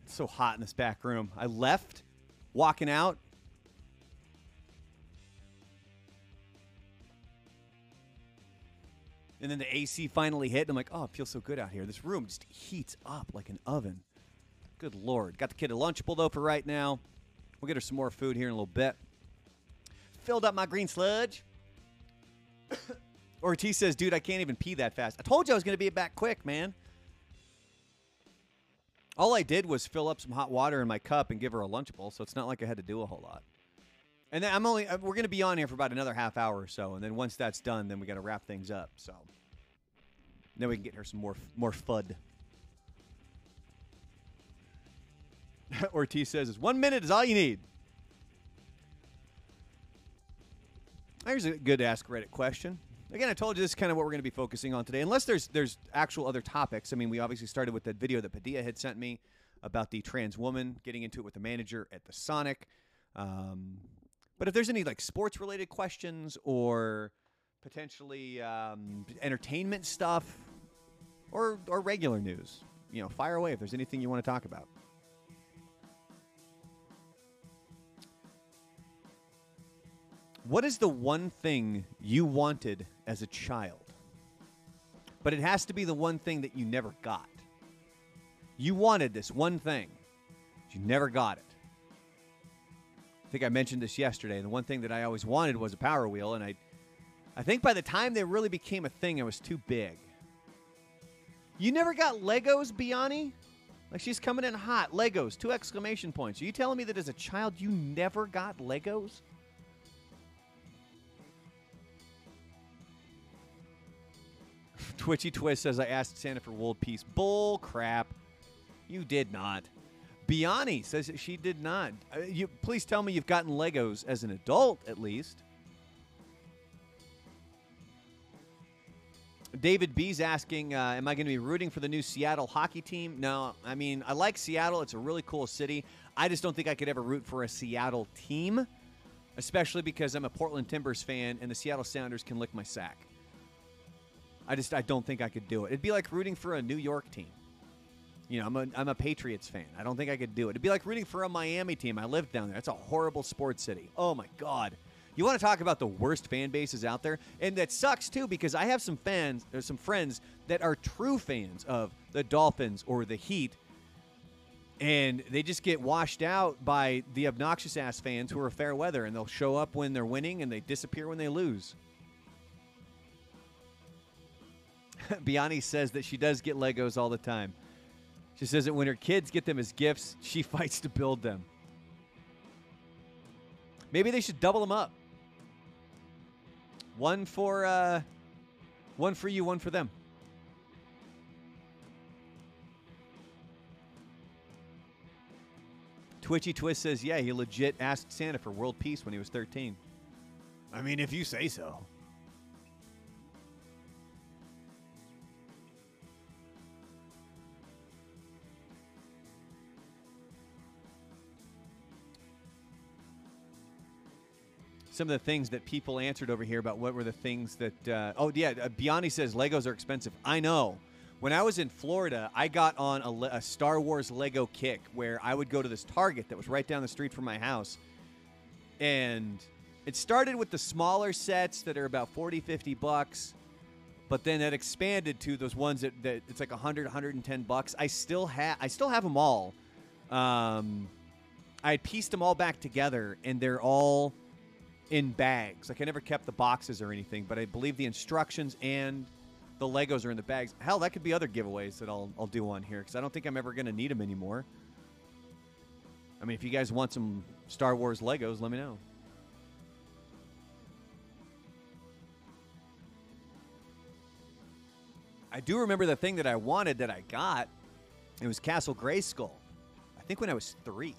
It's so hot in this back room. I left, walking out. And then the AC finally hit, and I'm like, oh, it feels so good out here. This room just heats up like an oven. Good Lord. Got the kid a Lunchable, though, for right now. We'll get her some more food here in a little bit. Filled up my green sludge. Ortiz says, dude, I can't even pee that fast. I told you I was going to be back quick, man. All I did was fill up some hot water in my cup and give her a Lunchable, so it's not like I had to do a whole lot. And then I'm only uh, we're going to be on here for about another half hour or so, and then once that's done, then we got to wrap things up. So then we can get her some more more fud. Ortiz says, "One minute is all you need." Here's a good Ask Reddit question. Again, I told you this is kind of what we're going to be focusing on today. Unless there's there's actual other topics. I mean, we obviously started with that video that Padilla had sent me about the trans woman getting into it with the manager at the Sonic. Um, but if there's any like sports related questions or potentially um, entertainment stuff or or regular news, you know, fire away if there's anything you want to talk about. What is the one thing you wanted as a child? But it has to be the one thing that you never got. You wanted this one thing, you never got it. I think I mentioned this yesterday. The one thing that I always wanted was a Power Wheel, and I, I think by the time they really became a thing, it was too big. You never got Legos, Biani? Like she's coming in hot. Legos, two exclamation points. Are you telling me that as a child you never got Legos? Twitchy Twist says I asked Santa for world peace. Bull crap. You did not. Biani says she did not. Uh, you please tell me you've gotten Legos as an adult at least. David B's asking, uh, "Am I going to be rooting for the new Seattle hockey team?" No, I mean I like Seattle. It's a really cool city. I just don't think I could ever root for a Seattle team, especially because I'm a Portland Timbers fan and the Seattle Sounders can lick my sack. I just I don't think I could do it. It'd be like rooting for a New York team. You know, I'm a, I'm a Patriots fan. I don't think I could do it. It'd be like rooting for a Miami team. I lived down there. That's a horrible sports city. Oh my god. You want to talk about the worst fan bases out there? And that sucks too because I have some fans, there's some friends that are true fans of the Dolphins or the Heat and they just get washed out by the obnoxious ass fans who are fair weather and they'll show up when they're winning and they disappear when they lose. Biani says that she does get Legos all the time. She says that when her kids get them as gifts, she fights to build them. Maybe they should double them up. One for uh, one for you, one for them. Twitchy Twist says, "Yeah, he legit asked Santa for world peace when he was 13." I mean, if you say so. Some of the things that people answered over here about what were the things that. Uh, oh yeah, uh, Biani says Legos are expensive. I know. When I was in Florida, I got on a, a Star Wars Lego kick where I would go to this Target that was right down the street from my house, and it started with the smaller sets that are about 40, 50 bucks. But then it expanded to those ones that, that it's like 100, 110 bucks. I still have I still have them all. Um, I pieced them all back together, and they're all in bags. Like I never kept the boxes or anything, but I believe the instructions and the Legos are in the bags. Hell, that could be other giveaways that I'll I'll do on here because I don't think I'm ever going to need them anymore. I mean, if you guys want some Star Wars Legos, let me know. I do remember the thing that I wanted that I got. It was Castle Grayskull. I think when I was three.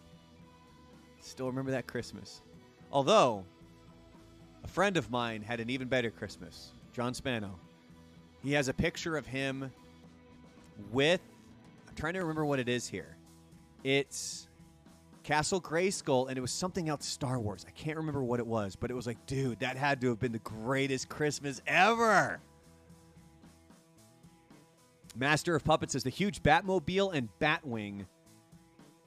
Still remember that Christmas. Although a friend of mine had an even better Christmas, John Spano. He has a picture of him with, I'm trying to remember what it is here. It's Castle Grayskull, and it was something else Star Wars. I can't remember what it was, but it was like, dude, that had to have been the greatest Christmas ever. Master of Puppets says the huge Batmobile and Batwing.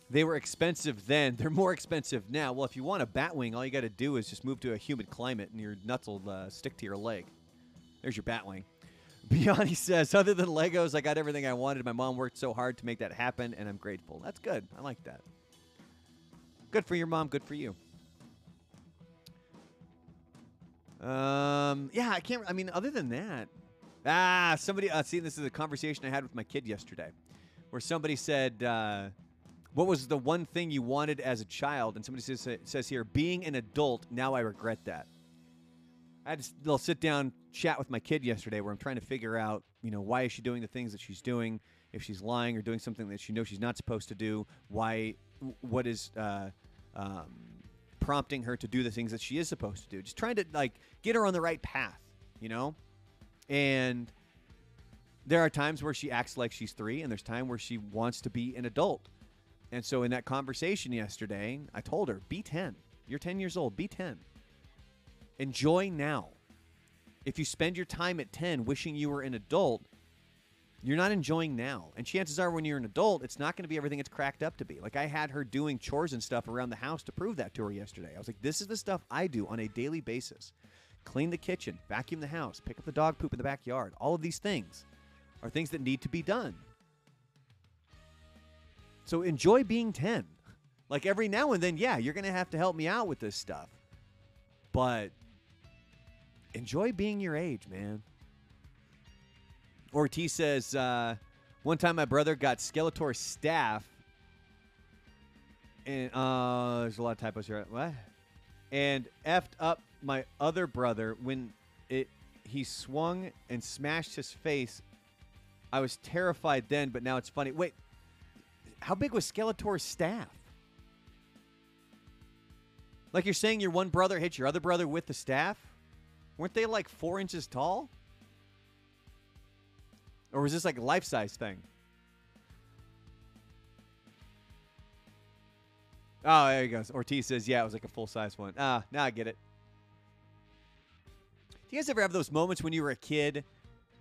They were expensive then. They're more expensive now. Well, if you want a Batwing, all you got to do is just move to a humid climate and your nuts will uh, stick to your leg. There's your Batwing. Biani says, other than Legos, I got everything I wanted. My mom worked so hard to make that happen, and I'm grateful. That's good. I like that. Good for your mom. Good for you. Um, yeah, I can't. I mean, other than that, ah, somebody. Uh, see, this is a conversation I had with my kid yesterday, where somebody said, uh, "What was the one thing you wanted as a child?" And somebody says says here, "Being an adult. Now I regret that." I had a little sit down chat with my kid yesterday, where I'm trying to figure out, you know, why is she doing the things that she's doing? If she's lying or doing something that she knows she's not supposed to do, why? What is? Uh, um, prompting her to do the things that she is supposed to do. Just trying to like get her on the right path, you know? And there are times where she acts like she's 3 and there's time where she wants to be an adult. And so in that conversation yesterday, I told her, "Be 10. You're 10 years old. Be 10. Enjoy now. If you spend your time at 10 wishing you were an adult, you're not enjoying now. And chances are, when you're an adult, it's not going to be everything it's cracked up to be. Like, I had her doing chores and stuff around the house to prove that to her yesterday. I was like, this is the stuff I do on a daily basis clean the kitchen, vacuum the house, pick up the dog poop in the backyard. All of these things are things that need to be done. So enjoy being 10. Like, every now and then, yeah, you're going to have to help me out with this stuff. But enjoy being your age, man. Ortiz says, uh, one time my brother got Skeletor staff. And uh, there's a lot of typos here. What? And effed up my other brother when it he swung and smashed his face. I was terrified then, but now it's funny. Wait, how big was Skeletor's staff? Like you're saying your one brother hit your other brother with the staff? Weren't they like four inches tall? Or was this like a life size thing? Oh, there he goes. Ortiz says, yeah, it was like a full size one. Ah, now I get it. Do you guys ever have those moments when you were a kid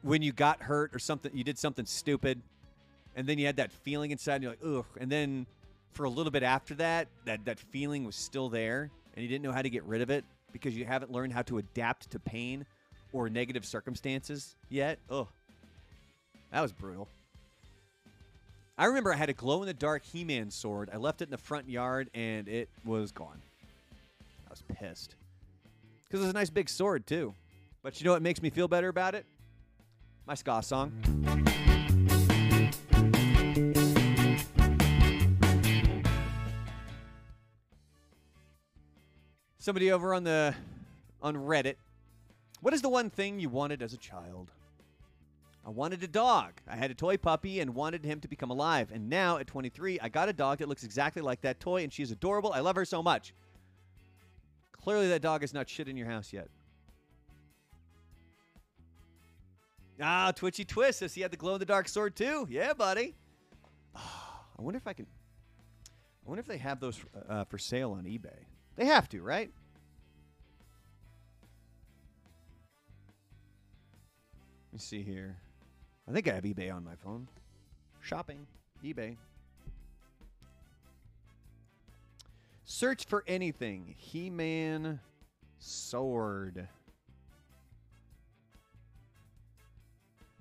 when you got hurt or something, you did something stupid, and then you had that feeling inside, and you're like, ugh. And then for a little bit after that, that, that feeling was still there, and you didn't know how to get rid of it because you haven't learned how to adapt to pain or negative circumstances yet? Ugh. That was brutal. I remember I had a glow in the dark He Man sword. I left it in the front yard and it was gone. I was pissed. Because it was a nice big sword, too. But you know what makes me feel better about it? My ska song. Somebody over on the on Reddit. What is the one thing you wanted as a child? I wanted a dog. I had a toy puppy and wanted him to become alive. And now at 23, I got a dog that looks exactly like that toy, and she's adorable. I love her so much. Clearly, that dog is not shit in your house yet. Ah, Twitchy Twist says he had the glow in the dark sword too. Yeah, buddy. Oh, I wonder if I can. I wonder if they have those uh, for sale on eBay. They have to, right? Let me see here. I think I have eBay on my phone. Shopping, eBay. Search for anything. He Man sword.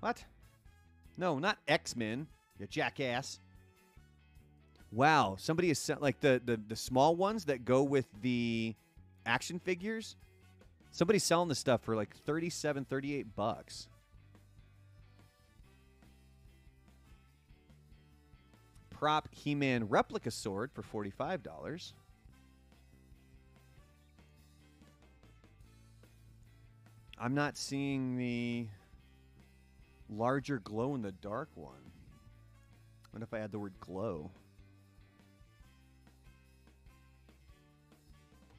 What? No, not X Men. You jackass. Wow, somebody is like the, the the small ones that go with the action figures. Somebody's selling the stuff for like 37, 38 bucks. prop He Man replica sword for $45. I'm not seeing the larger glow in the dark one. What if I add the word glow?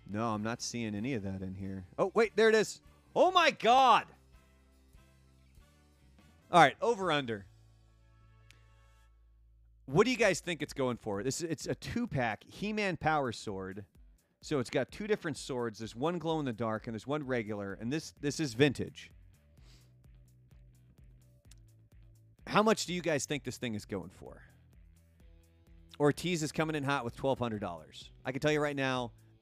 No, I'm not seeing any of that in here. Oh, wait, there it is. Oh my god. All right, over under. What do you guys think it's going for? This is it's a two pack He-Man Power Sword. So it's got two different swords. There's one glow in the dark and there's one regular, and this this is vintage. How much do you guys think this thing is going for? Ortiz is coming in hot with $1,200. I can tell you right now,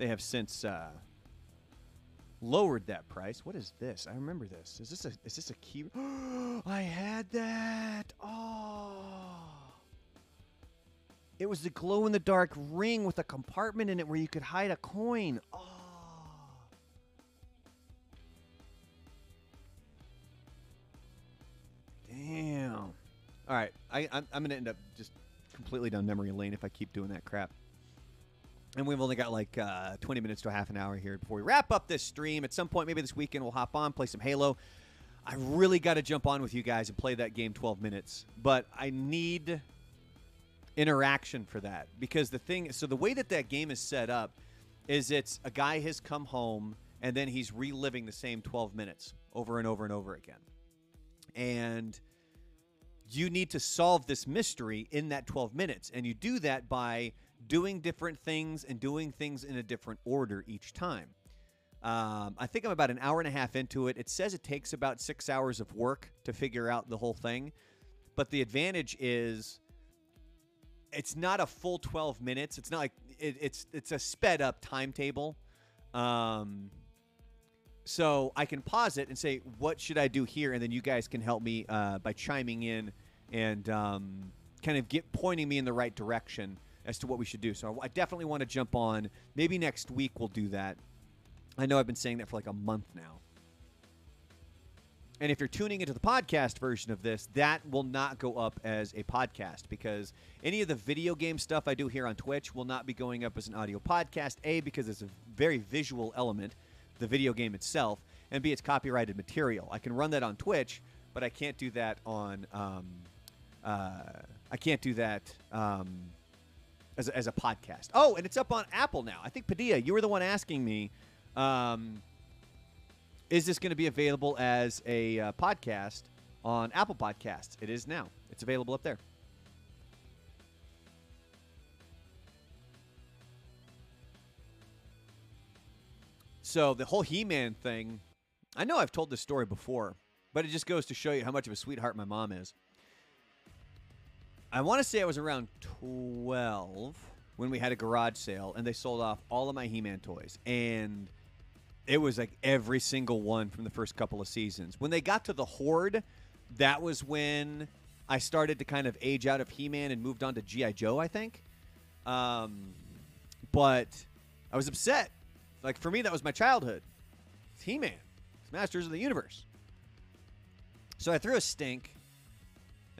They have since uh, lowered that price. What is this? I remember this. Is this a is this a key? I had that. Oh. It was the glow in the dark ring with a compartment in it where you could hide a coin. Oh. Damn. All right. I, I'm, I'm going to end up just completely down memory lane if I keep doing that crap. And we've only got like uh, 20 minutes to a half an hour here before we wrap up this stream. At some point, maybe this weekend, we'll hop on, play some Halo. I really got to jump on with you guys and play that game 12 minutes. But I need interaction for that because the thing so the way that that game is set up is it's a guy has come home and then he's reliving the same 12 minutes over and over and over again and you need to solve this mystery in that 12 minutes and you do that by doing different things and doing things in a different order each time um, i think i'm about an hour and a half into it it says it takes about six hours of work to figure out the whole thing but the advantage is it's not a full 12 minutes. It's not like it, it's it's a sped up timetable. Um, so I can pause it and say, "What should I do here?" And then you guys can help me uh, by chiming in and um, kind of get pointing me in the right direction as to what we should do. So I definitely want to jump on. Maybe next week we'll do that. I know I've been saying that for like a month now. And if you're tuning into the podcast version of this, that will not go up as a podcast because any of the video game stuff I do here on Twitch will not be going up as an audio podcast. A, because it's a very visual element, the video game itself, and B, it's copyrighted material. I can run that on Twitch, but I can't do that on. Um, uh, I can't do that um, as, a, as a podcast. Oh, and it's up on Apple now. I think Padilla, you were the one asking me. Um, is this going to be available as a uh, podcast on Apple Podcasts? It is now. It's available up there. So the whole He-Man thing, I know I've told this story before, but it just goes to show you how much of a sweetheart my mom is. I want to say I was around 12 when we had a garage sale and they sold off all of my He-Man toys and it was like every single one from the first couple of seasons. When they got to the Horde, that was when I started to kind of age out of He Man and moved on to G.I. Joe, I think. Um, but I was upset. Like, for me, that was my childhood. He Man, Masters of the Universe. So I threw a stink.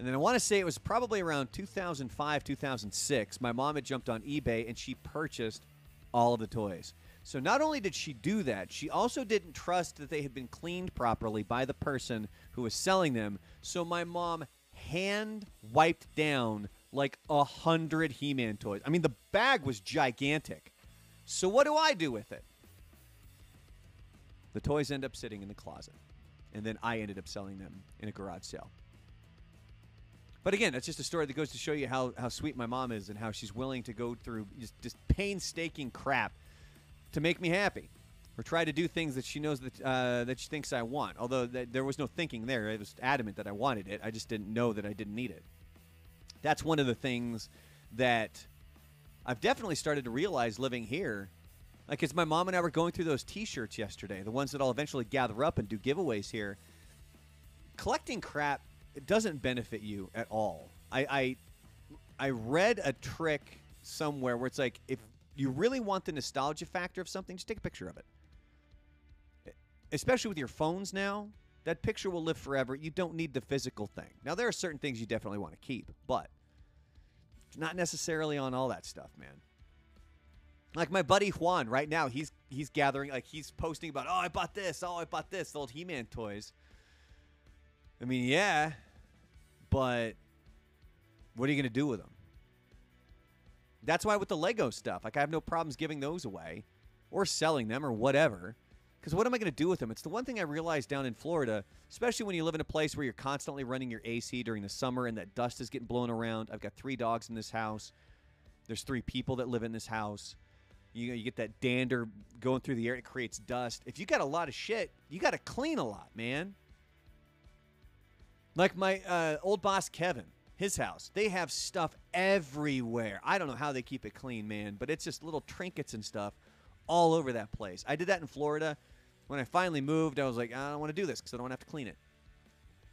And then I want to say it was probably around 2005, 2006. My mom had jumped on eBay and she purchased all of the toys. So not only did she do that, she also didn't trust that they had been cleaned properly by the person who was selling them. So my mom hand wiped down like a hundred He-Man toys. I mean, the bag was gigantic. So what do I do with it? The toys end up sitting in the closet, and then I ended up selling them in a garage sale. But again, that's just a story that goes to show you how, how sweet my mom is and how she's willing to go through just, just painstaking crap to make me happy or try to do things that she knows that uh, that she thinks I want. Although th- there was no thinking there, I was adamant that I wanted it. I just didn't know that I didn't need it. That's one of the things that I've definitely started to realize living here. Like, as my mom and I were going through those T-shirts yesterday, the ones that I'll eventually gather up and do giveaways here. Collecting crap it doesn't benefit you at all. I, I I read a trick somewhere where it's like if you really want the nostalgia factor of something, just take a picture of it. Especially with your phones now, that picture will live forever. You don't need the physical thing. Now, there are certain things you definitely want to keep, but not necessarily on all that stuff, man. Like my buddy Juan, right now, he's he's gathering, like he's posting about, oh, I bought this, oh, I bought this, the old He-Man toys. I mean, yeah, but what are you going to do with them? That's why with the Lego stuff, like I have no problems giving those away or selling them or whatever. Because what am I going to do with them? It's the one thing I realized down in Florida, especially when you live in a place where you're constantly running your AC during the summer and that dust is getting blown around. I've got three dogs in this house. There's three people that live in this house. You, you get that dander going through the air, it creates dust. If you got a lot of shit, you got to clean a lot, man. Like my uh, old boss, Kevin, his house, they have stuff everywhere. I don't know how they keep it clean, man, but it's just little trinkets and stuff all over that place. I did that in Florida. When I finally moved, I was like, I don't want to do this because I don't have to clean it.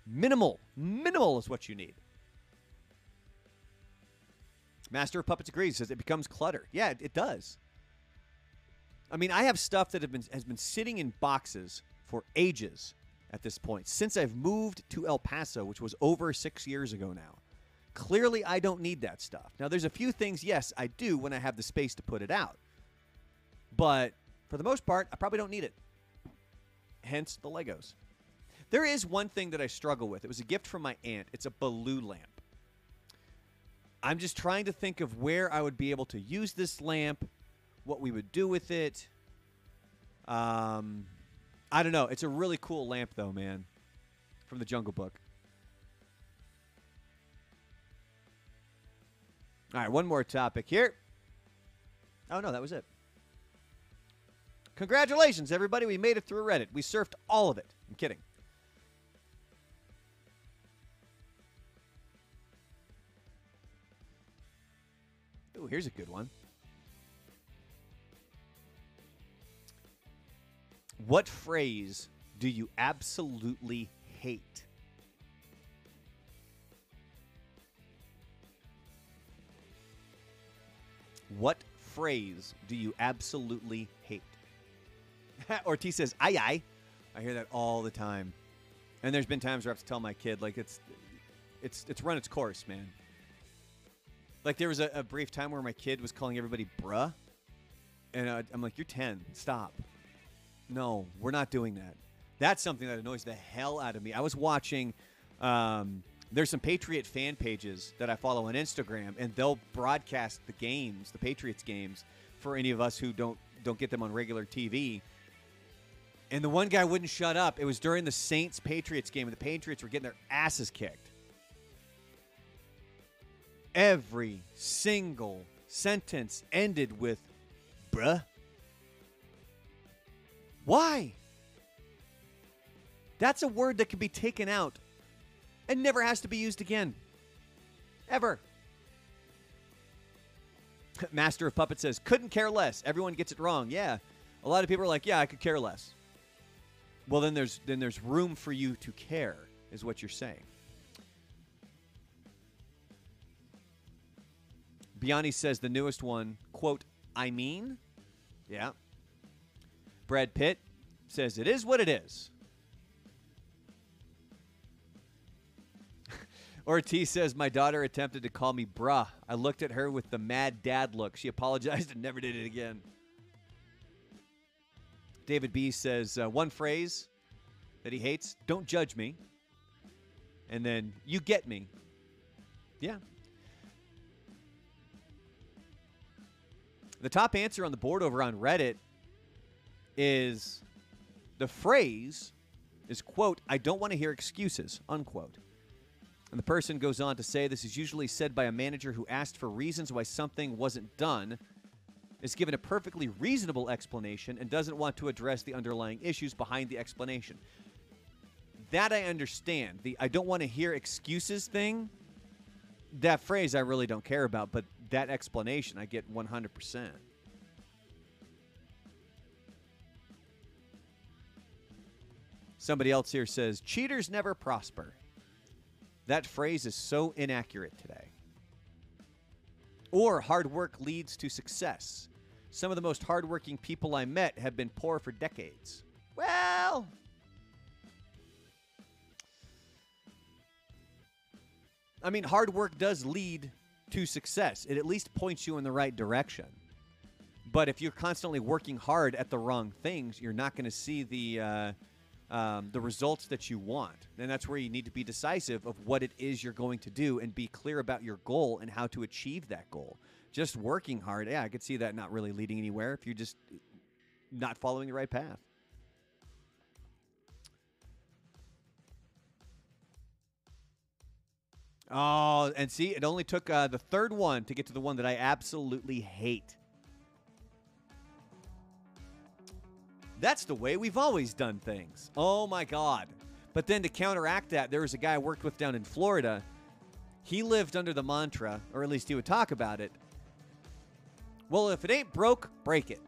Minimal. Minimal is what you need. Master of Puppets agrees. Says it becomes clutter. Yeah, it, it does. I mean, I have stuff that have been has been sitting in boxes for ages at this point since I've moved to El Paso, which was over six years ago now. Clearly, I don't need that stuff. Now, there's a few things, yes, I do when I have the space to put it out. But for the most part, I probably don't need it. Hence the Legos. There is one thing that I struggle with. It was a gift from my aunt. It's a Baloo lamp. I'm just trying to think of where I would be able to use this lamp, what we would do with it. Um, I don't know. It's a really cool lamp, though, man, from the Jungle Book. All right, one more topic here. Oh, no, that was it. Congratulations, everybody. We made it through Reddit. We surfed all of it. I'm kidding. Ooh, here's a good one. What phrase do you absolutely hate? What phrase do you absolutely hate? Ortiz says, "Aye, aye." I hear that all the time, and there's been times where I have to tell my kid, like it's, it's, it's run its course, man. Like there was a, a brief time where my kid was calling everybody "bruh," and I'm like, "You're 10. Stop." No, we're not doing that. That's something that annoys the hell out of me. I was watching. Um, there's some Patriot fan pages that I follow on Instagram, and they'll broadcast the games, the Patriots games, for any of us who don't don't get them on regular TV. And the one guy wouldn't shut up. It was during the Saints Patriots game, and the Patriots were getting their asses kicked. Every single sentence ended with bruh. Why? That's a word that can be taken out and never has to be used again. Ever. Master of Puppet says, couldn't care less. Everyone gets it wrong. Yeah. A lot of people are like, yeah, I could care less. Well, then there's then there's room for you to care, is what you're saying. Biani says the newest one, quote, I mean, yeah. Brad Pitt says it is what it is. Ortiz says my daughter attempted to call me bruh. I looked at her with the mad dad look. She apologized and never did it again. David B says uh, one phrase that he hates: "Don't judge me." And then you get me. Yeah. The top answer on the board over on Reddit is the phrase is quote, I don't want to hear excuses, unquote. And the person goes on to say this is usually said by a manager who asked for reasons why something wasn't done, is given a perfectly reasonable explanation, and doesn't want to address the underlying issues behind the explanation. That I understand. The I don't want to hear excuses thing, that phrase I really don't care about, but that explanation I get 100%. Somebody else here says, cheaters never prosper. That phrase is so inaccurate today. Or hard work leads to success. Some of the most hardworking people I met have been poor for decades. Well, I mean, hard work does lead to success. It at least points you in the right direction. But if you're constantly working hard at the wrong things, you're not going to see the uh, um, the results that you want. And that's where you need to be decisive of what it is you're going to do and be clear about your goal and how to achieve that goal. Just working hard, yeah, I could see that not really leading anywhere if you're just not following the right path. Oh, and see, it only took uh, the third one to get to the one that I absolutely hate. That's the way we've always done things. Oh my God. But then to counteract that, there was a guy I worked with down in Florida. He lived under the mantra, or at least he would talk about it. Well, if it ain't broke, break it.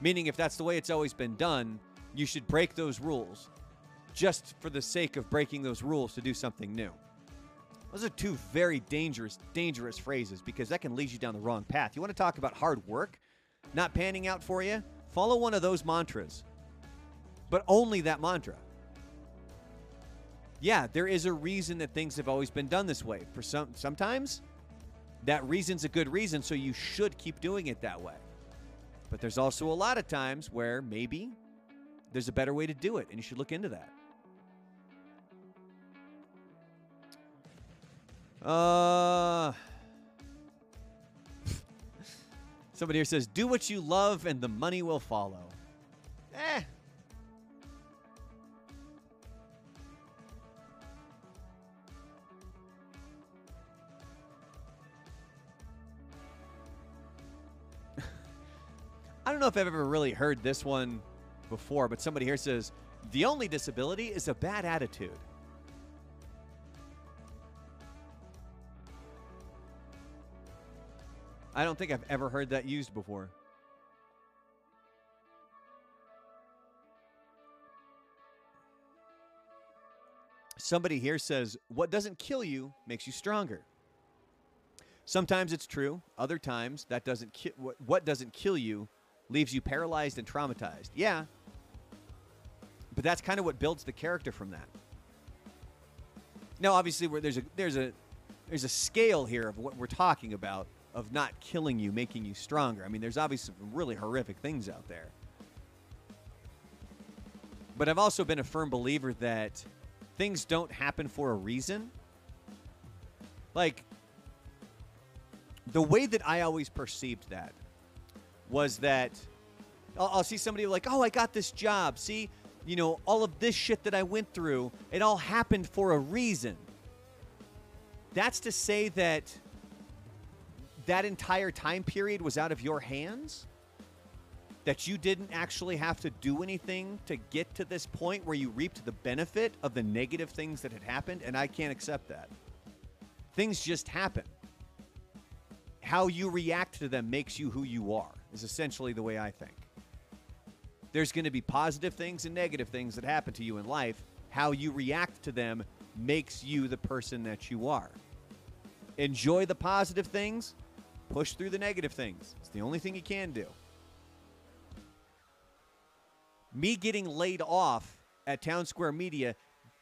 Meaning, if that's the way it's always been done, you should break those rules just for the sake of breaking those rules to do something new. Those are two very dangerous, dangerous phrases because that can lead you down the wrong path. You want to talk about hard work not panning out for you? Follow one of those mantras, but only that mantra. Yeah, there is a reason that things have always been done this way. For some sometimes that reason's a good reason, so you should keep doing it that way. But there's also a lot of times where maybe there's a better way to do it, and you should look into that. Uh Somebody here says, "Do what you love, and the money will follow." Eh. I don't know if I've ever really heard this one before, but somebody here says, "The only disability is a bad attitude." I don't think I've ever heard that used before. Somebody here says, What doesn't kill you makes you stronger. Sometimes it's true. Other times, that doesn't ki- what, doesn't kill you leaves you paralyzed and traumatized. Yeah. But that's kind of what builds the character from that. Now, obviously, there's a there's a there's a scale here of what we're talking about of not killing you, making you stronger. I mean, there's obviously some really horrific things out there. But I've also been a firm believer that things don't happen for a reason. Like, the way that I always perceived that was that I'll, I'll, see somebody like, oh, I got this job. See, you know, all of this shit that I went through, it all happened for a reason. That's to say that that entire time period was out of your hands? That you didn't actually have to do anything to get to this point where you reaped the benefit of the negative things that had happened? And I can't accept that. Things just happen. How you react to them makes you who you are, is essentially the way I think. There's going to be positive things and negative things that happen to you in life. How you react to them makes you the person that you are. Enjoy the positive things, Push through the negative things. It's the only thing you can do. Me getting laid off at Town Square Media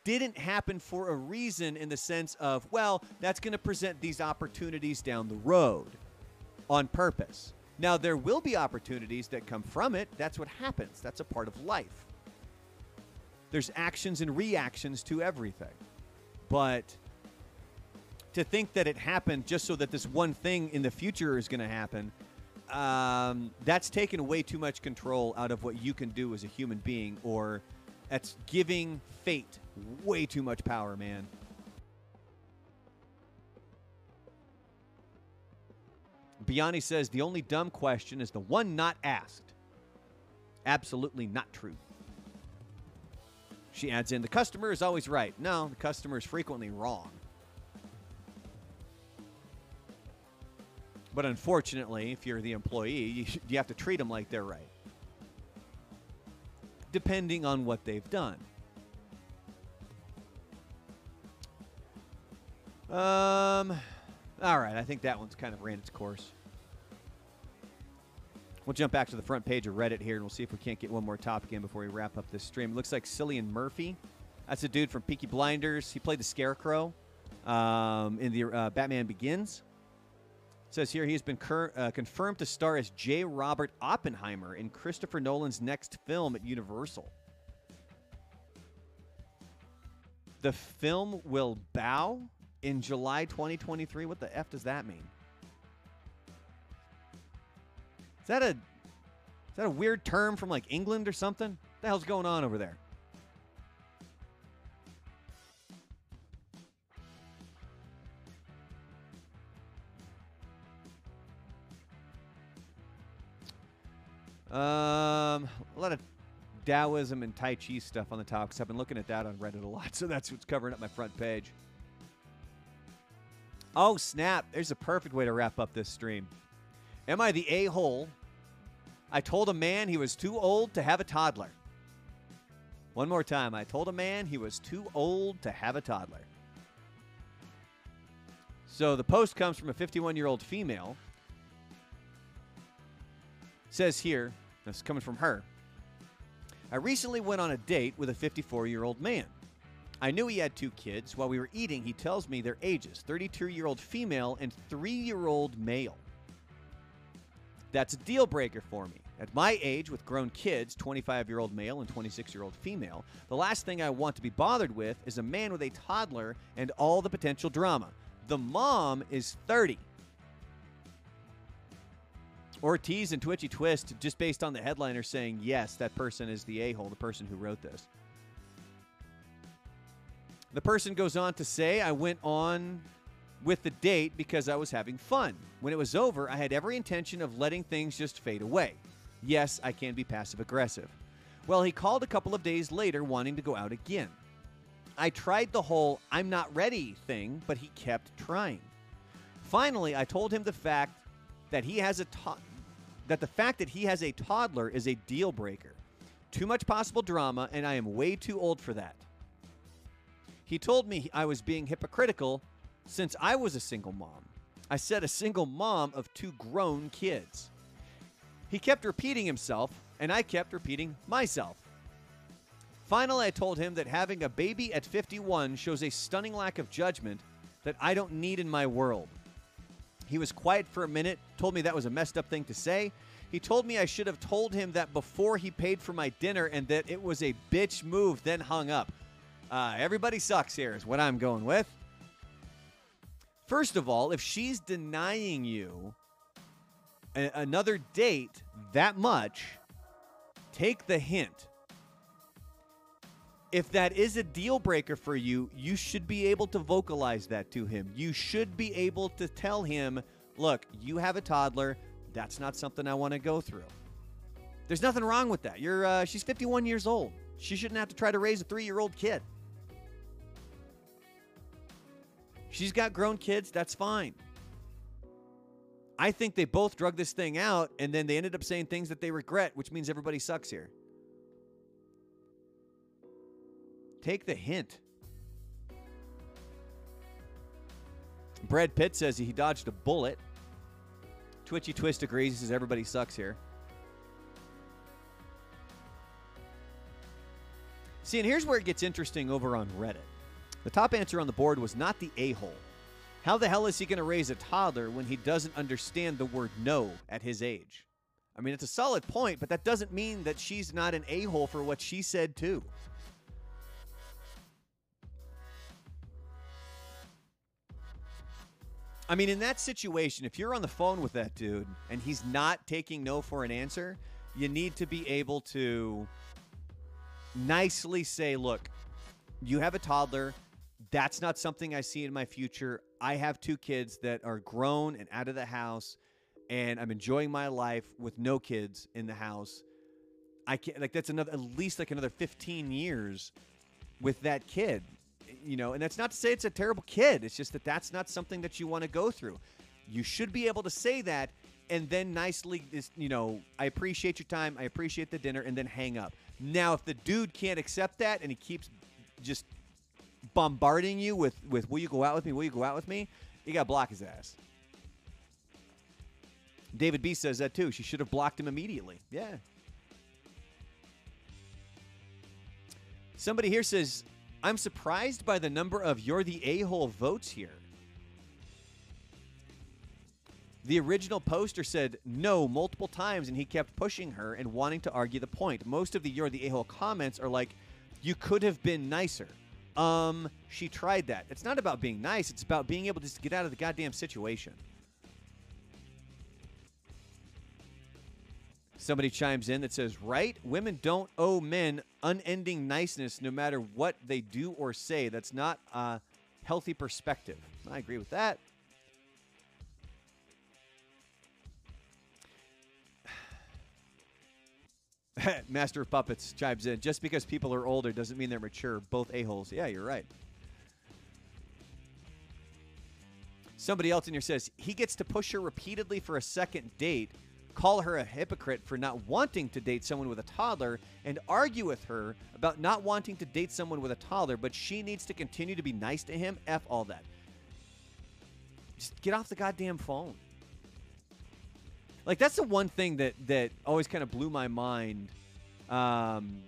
didn't happen for a reason in the sense of, well, that's going to present these opportunities down the road on purpose. Now, there will be opportunities that come from it. That's what happens, that's a part of life. There's actions and reactions to everything. But to think that it happened just so that this one thing in the future is going to happen, um, that's taken way too much control out of what you can do as a human being, or that's giving fate way too much power, man. Biani says the only dumb question is the one not asked. Absolutely not true. She adds in the customer is always right. No, the customer is frequently wrong. But unfortunately, if you're the employee, you, you have to treat them like they're right, depending on what they've done. Um, all right, I think that one's kind of ran its course. We'll jump back to the front page of Reddit here, and we'll see if we can't get one more topic in before we wrap up this stream. It looks like Cillian Murphy. That's a dude from Peaky Blinders. He played the Scarecrow um, in the uh, Batman Begins says here he has been cur- uh, confirmed to star as J. Robert Oppenheimer in Christopher Nolan's next film at Universal. The film will bow in July 2023. What the F does that mean? Is that a is that a weird term from like England or something? What the hell's going on over there? Um, a lot of Taoism and Tai Chi stuff on the top because I've been looking at that on Reddit a lot, so that's what's covering up my front page. Oh, snap. There's a perfect way to wrap up this stream. Am I the a hole? I told a man he was too old to have a toddler. One more time. I told a man he was too old to have a toddler. So the post comes from a 51 year old female. Says here, this is coming from her. I recently went on a date with a 54 year old man. I knew he had two kids. While we were eating, he tells me their ages 32 year old female and 3 year old male. That's a deal breaker for me. At my age, with grown kids, 25 year old male and 26 year old female, the last thing I want to be bothered with is a man with a toddler and all the potential drama. The mom is 30. Ortiz and Twitchy Twist, just based on the headliner saying, yes, that person is the a hole, the person who wrote this. The person goes on to say, I went on with the date because I was having fun. When it was over, I had every intention of letting things just fade away. Yes, I can be passive aggressive. Well, he called a couple of days later wanting to go out again. I tried the whole I'm not ready thing, but he kept trying. Finally, I told him the fact that he has a to- that the fact that he has a toddler is a deal breaker. Too much possible drama and I am way too old for that. He told me I was being hypocritical since I was a single mom. I said a single mom of two grown kids. He kept repeating himself, and I kept repeating myself. Finally, I told him that having a baby at 51 shows a stunning lack of judgment that I don't need in my world. He was quiet for a minute, told me that was a messed up thing to say. He told me I should have told him that before he paid for my dinner and that it was a bitch move, then hung up. Uh, everybody sucks here, is what I'm going with. First of all, if she's denying you a- another date that much, take the hint. If that is a deal breaker for you, you should be able to vocalize that to him. You should be able to tell him, look, you have a toddler. That's not something I want to go through. There's nothing wrong with that. You're uh, she's 51 years old. She shouldn't have to try to raise a three year old kid. She's got grown kids. That's fine. I think they both drug this thing out and then they ended up saying things that they regret, which means everybody sucks here. Take the hint. Brad Pitt says he dodged a bullet. Twitchy Twist agrees. He says everybody sucks here. See, and here's where it gets interesting over on Reddit. The top answer on the board was not the a hole. How the hell is he going to raise a toddler when he doesn't understand the word no at his age? I mean, it's a solid point, but that doesn't mean that she's not an a hole for what she said, too. I mean, in that situation, if you're on the phone with that dude and he's not taking no for an answer, you need to be able to nicely say, look, you have a toddler. That's not something I see in my future. I have two kids that are grown and out of the house, and I'm enjoying my life with no kids in the house. I can't, like, that's another, at least like another 15 years with that kid you know, and that's not to say it's a terrible kid. It's just that that's not something that you want to go through. You should be able to say that and then nicely, you know, I appreciate your time, I appreciate the dinner, and then hang up. Now, if the dude can't accept that and he keeps just bombarding you with, with will you go out with me, will you go out with me, you got to block his ass. David B says that too. She should have blocked him immediately. Yeah. Somebody here says, I'm surprised by the number of you're the a hole votes here. The original poster said no multiple times, and he kept pushing her and wanting to argue the point. Most of the you're the a hole comments are like, you could have been nicer. Um, she tried that. It's not about being nice. It's about being able to just get out of the goddamn situation. Somebody chimes in that says, Right? Women don't owe men unending niceness no matter what they do or say. That's not a healthy perspective. I agree with that. Master of Puppets chimes in. Just because people are older doesn't mean they're mature. Both a-holes. Yeah, you're right. Somebody else in here says he gets to push her repeatedly for a second date, call her a hypocrite for not wanting to date someone with a toddler, and argue with her about not wanting to date someone with a toddler, but she needs to continue to be nice to him. F all that. Just get off the goddamn phone. Like that's the one thing that that always kind of blew my mind. Um,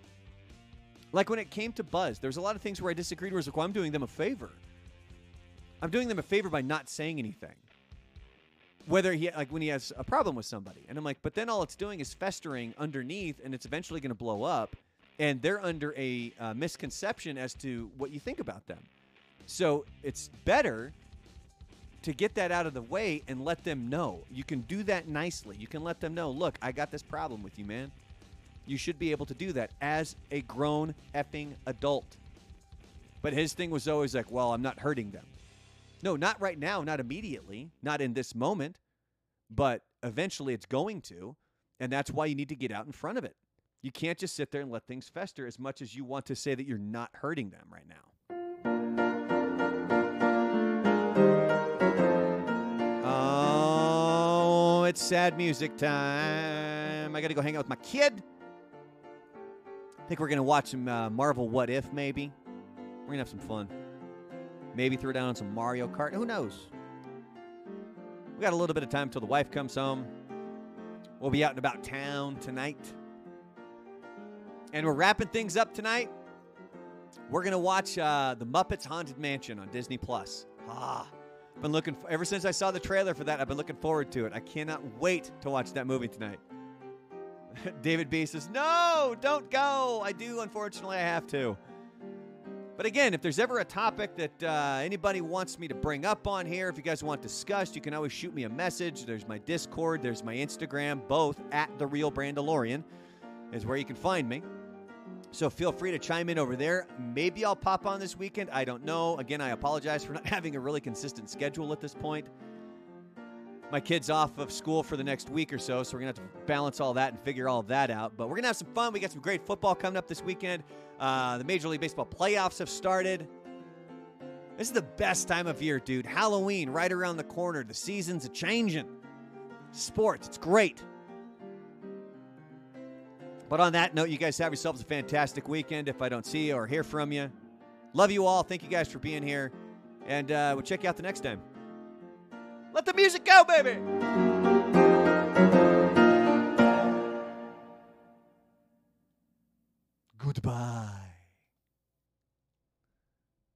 like when it came to Buzz, there's a lot of things where I disagreed. Where it's like, well, I'm doing them a favor. I'm doing them a favor by not saying anything. Whether he like when he has a problem with somebody, and I'm like, but then all it's doing is festering underneath, and it's eventually going to blow up, and they're under a uh, misconception as to what you think about them. So it's better to get that out of the way and let them know. You can do that nicely. You can let them know, look, I got this problem with you, man. You should be able to do that as a grown effing adult. But his thing was always like, well, I'm not hurting them. No, not right now, not immediately, not in this moment, but eventually it's going to. And that's why you need to get out in front of it. You can't just sit there and let things fester as much as you want to say that you're not hurting them right now. Oh, it's sad music time. I got to go hang out with my kid. I think we're going to watch some uh, Marvel What If, maybe. We're going to have some fun. Maybe throw down some Mario Kart. Who knows? We got a little bit of time until the wife comes home. We'll be out and about town tonight. And we're wrapping things up tonight. We're to watch uh, The Muppets Haunted Mansion on Disney Plus. Ah, been looking for, ever since I saw the trailer for that. I've been looking forward to it. I cannot wait to watch that movie tonight. David B says, "No, don't go. I do. Unfortunately, I have to." But again, if there's ever a topic that uh, anybody wants me to bring up on here, if you guys want discussed, you can always shoot me a message. There's my Discord, there's my Instagram, both at the Real Brandalorian is where you can find me. So feel free to chime in over there. Maybe I'll pop on this weekend. I don't know. Again, I apologize for not having a really consistent schedule at this point. My kid's off of school for the next week or so, so we're going to have to balance all that and figure all that out. But we're going to have some fun. We got some great football coming up this weekend. Uh, the Major League Baseball playoffs have started. This is the best time of year, dude. Halloween right around the corner. The season's are changing. Sports, it's great. But on that note, you guys have yourselves a fantastic weekend if I don't see you or hear from you. Love you all. Thank you guys for being here. And uh, we'll check you out the next time. Let the music go, baby! Goodbye.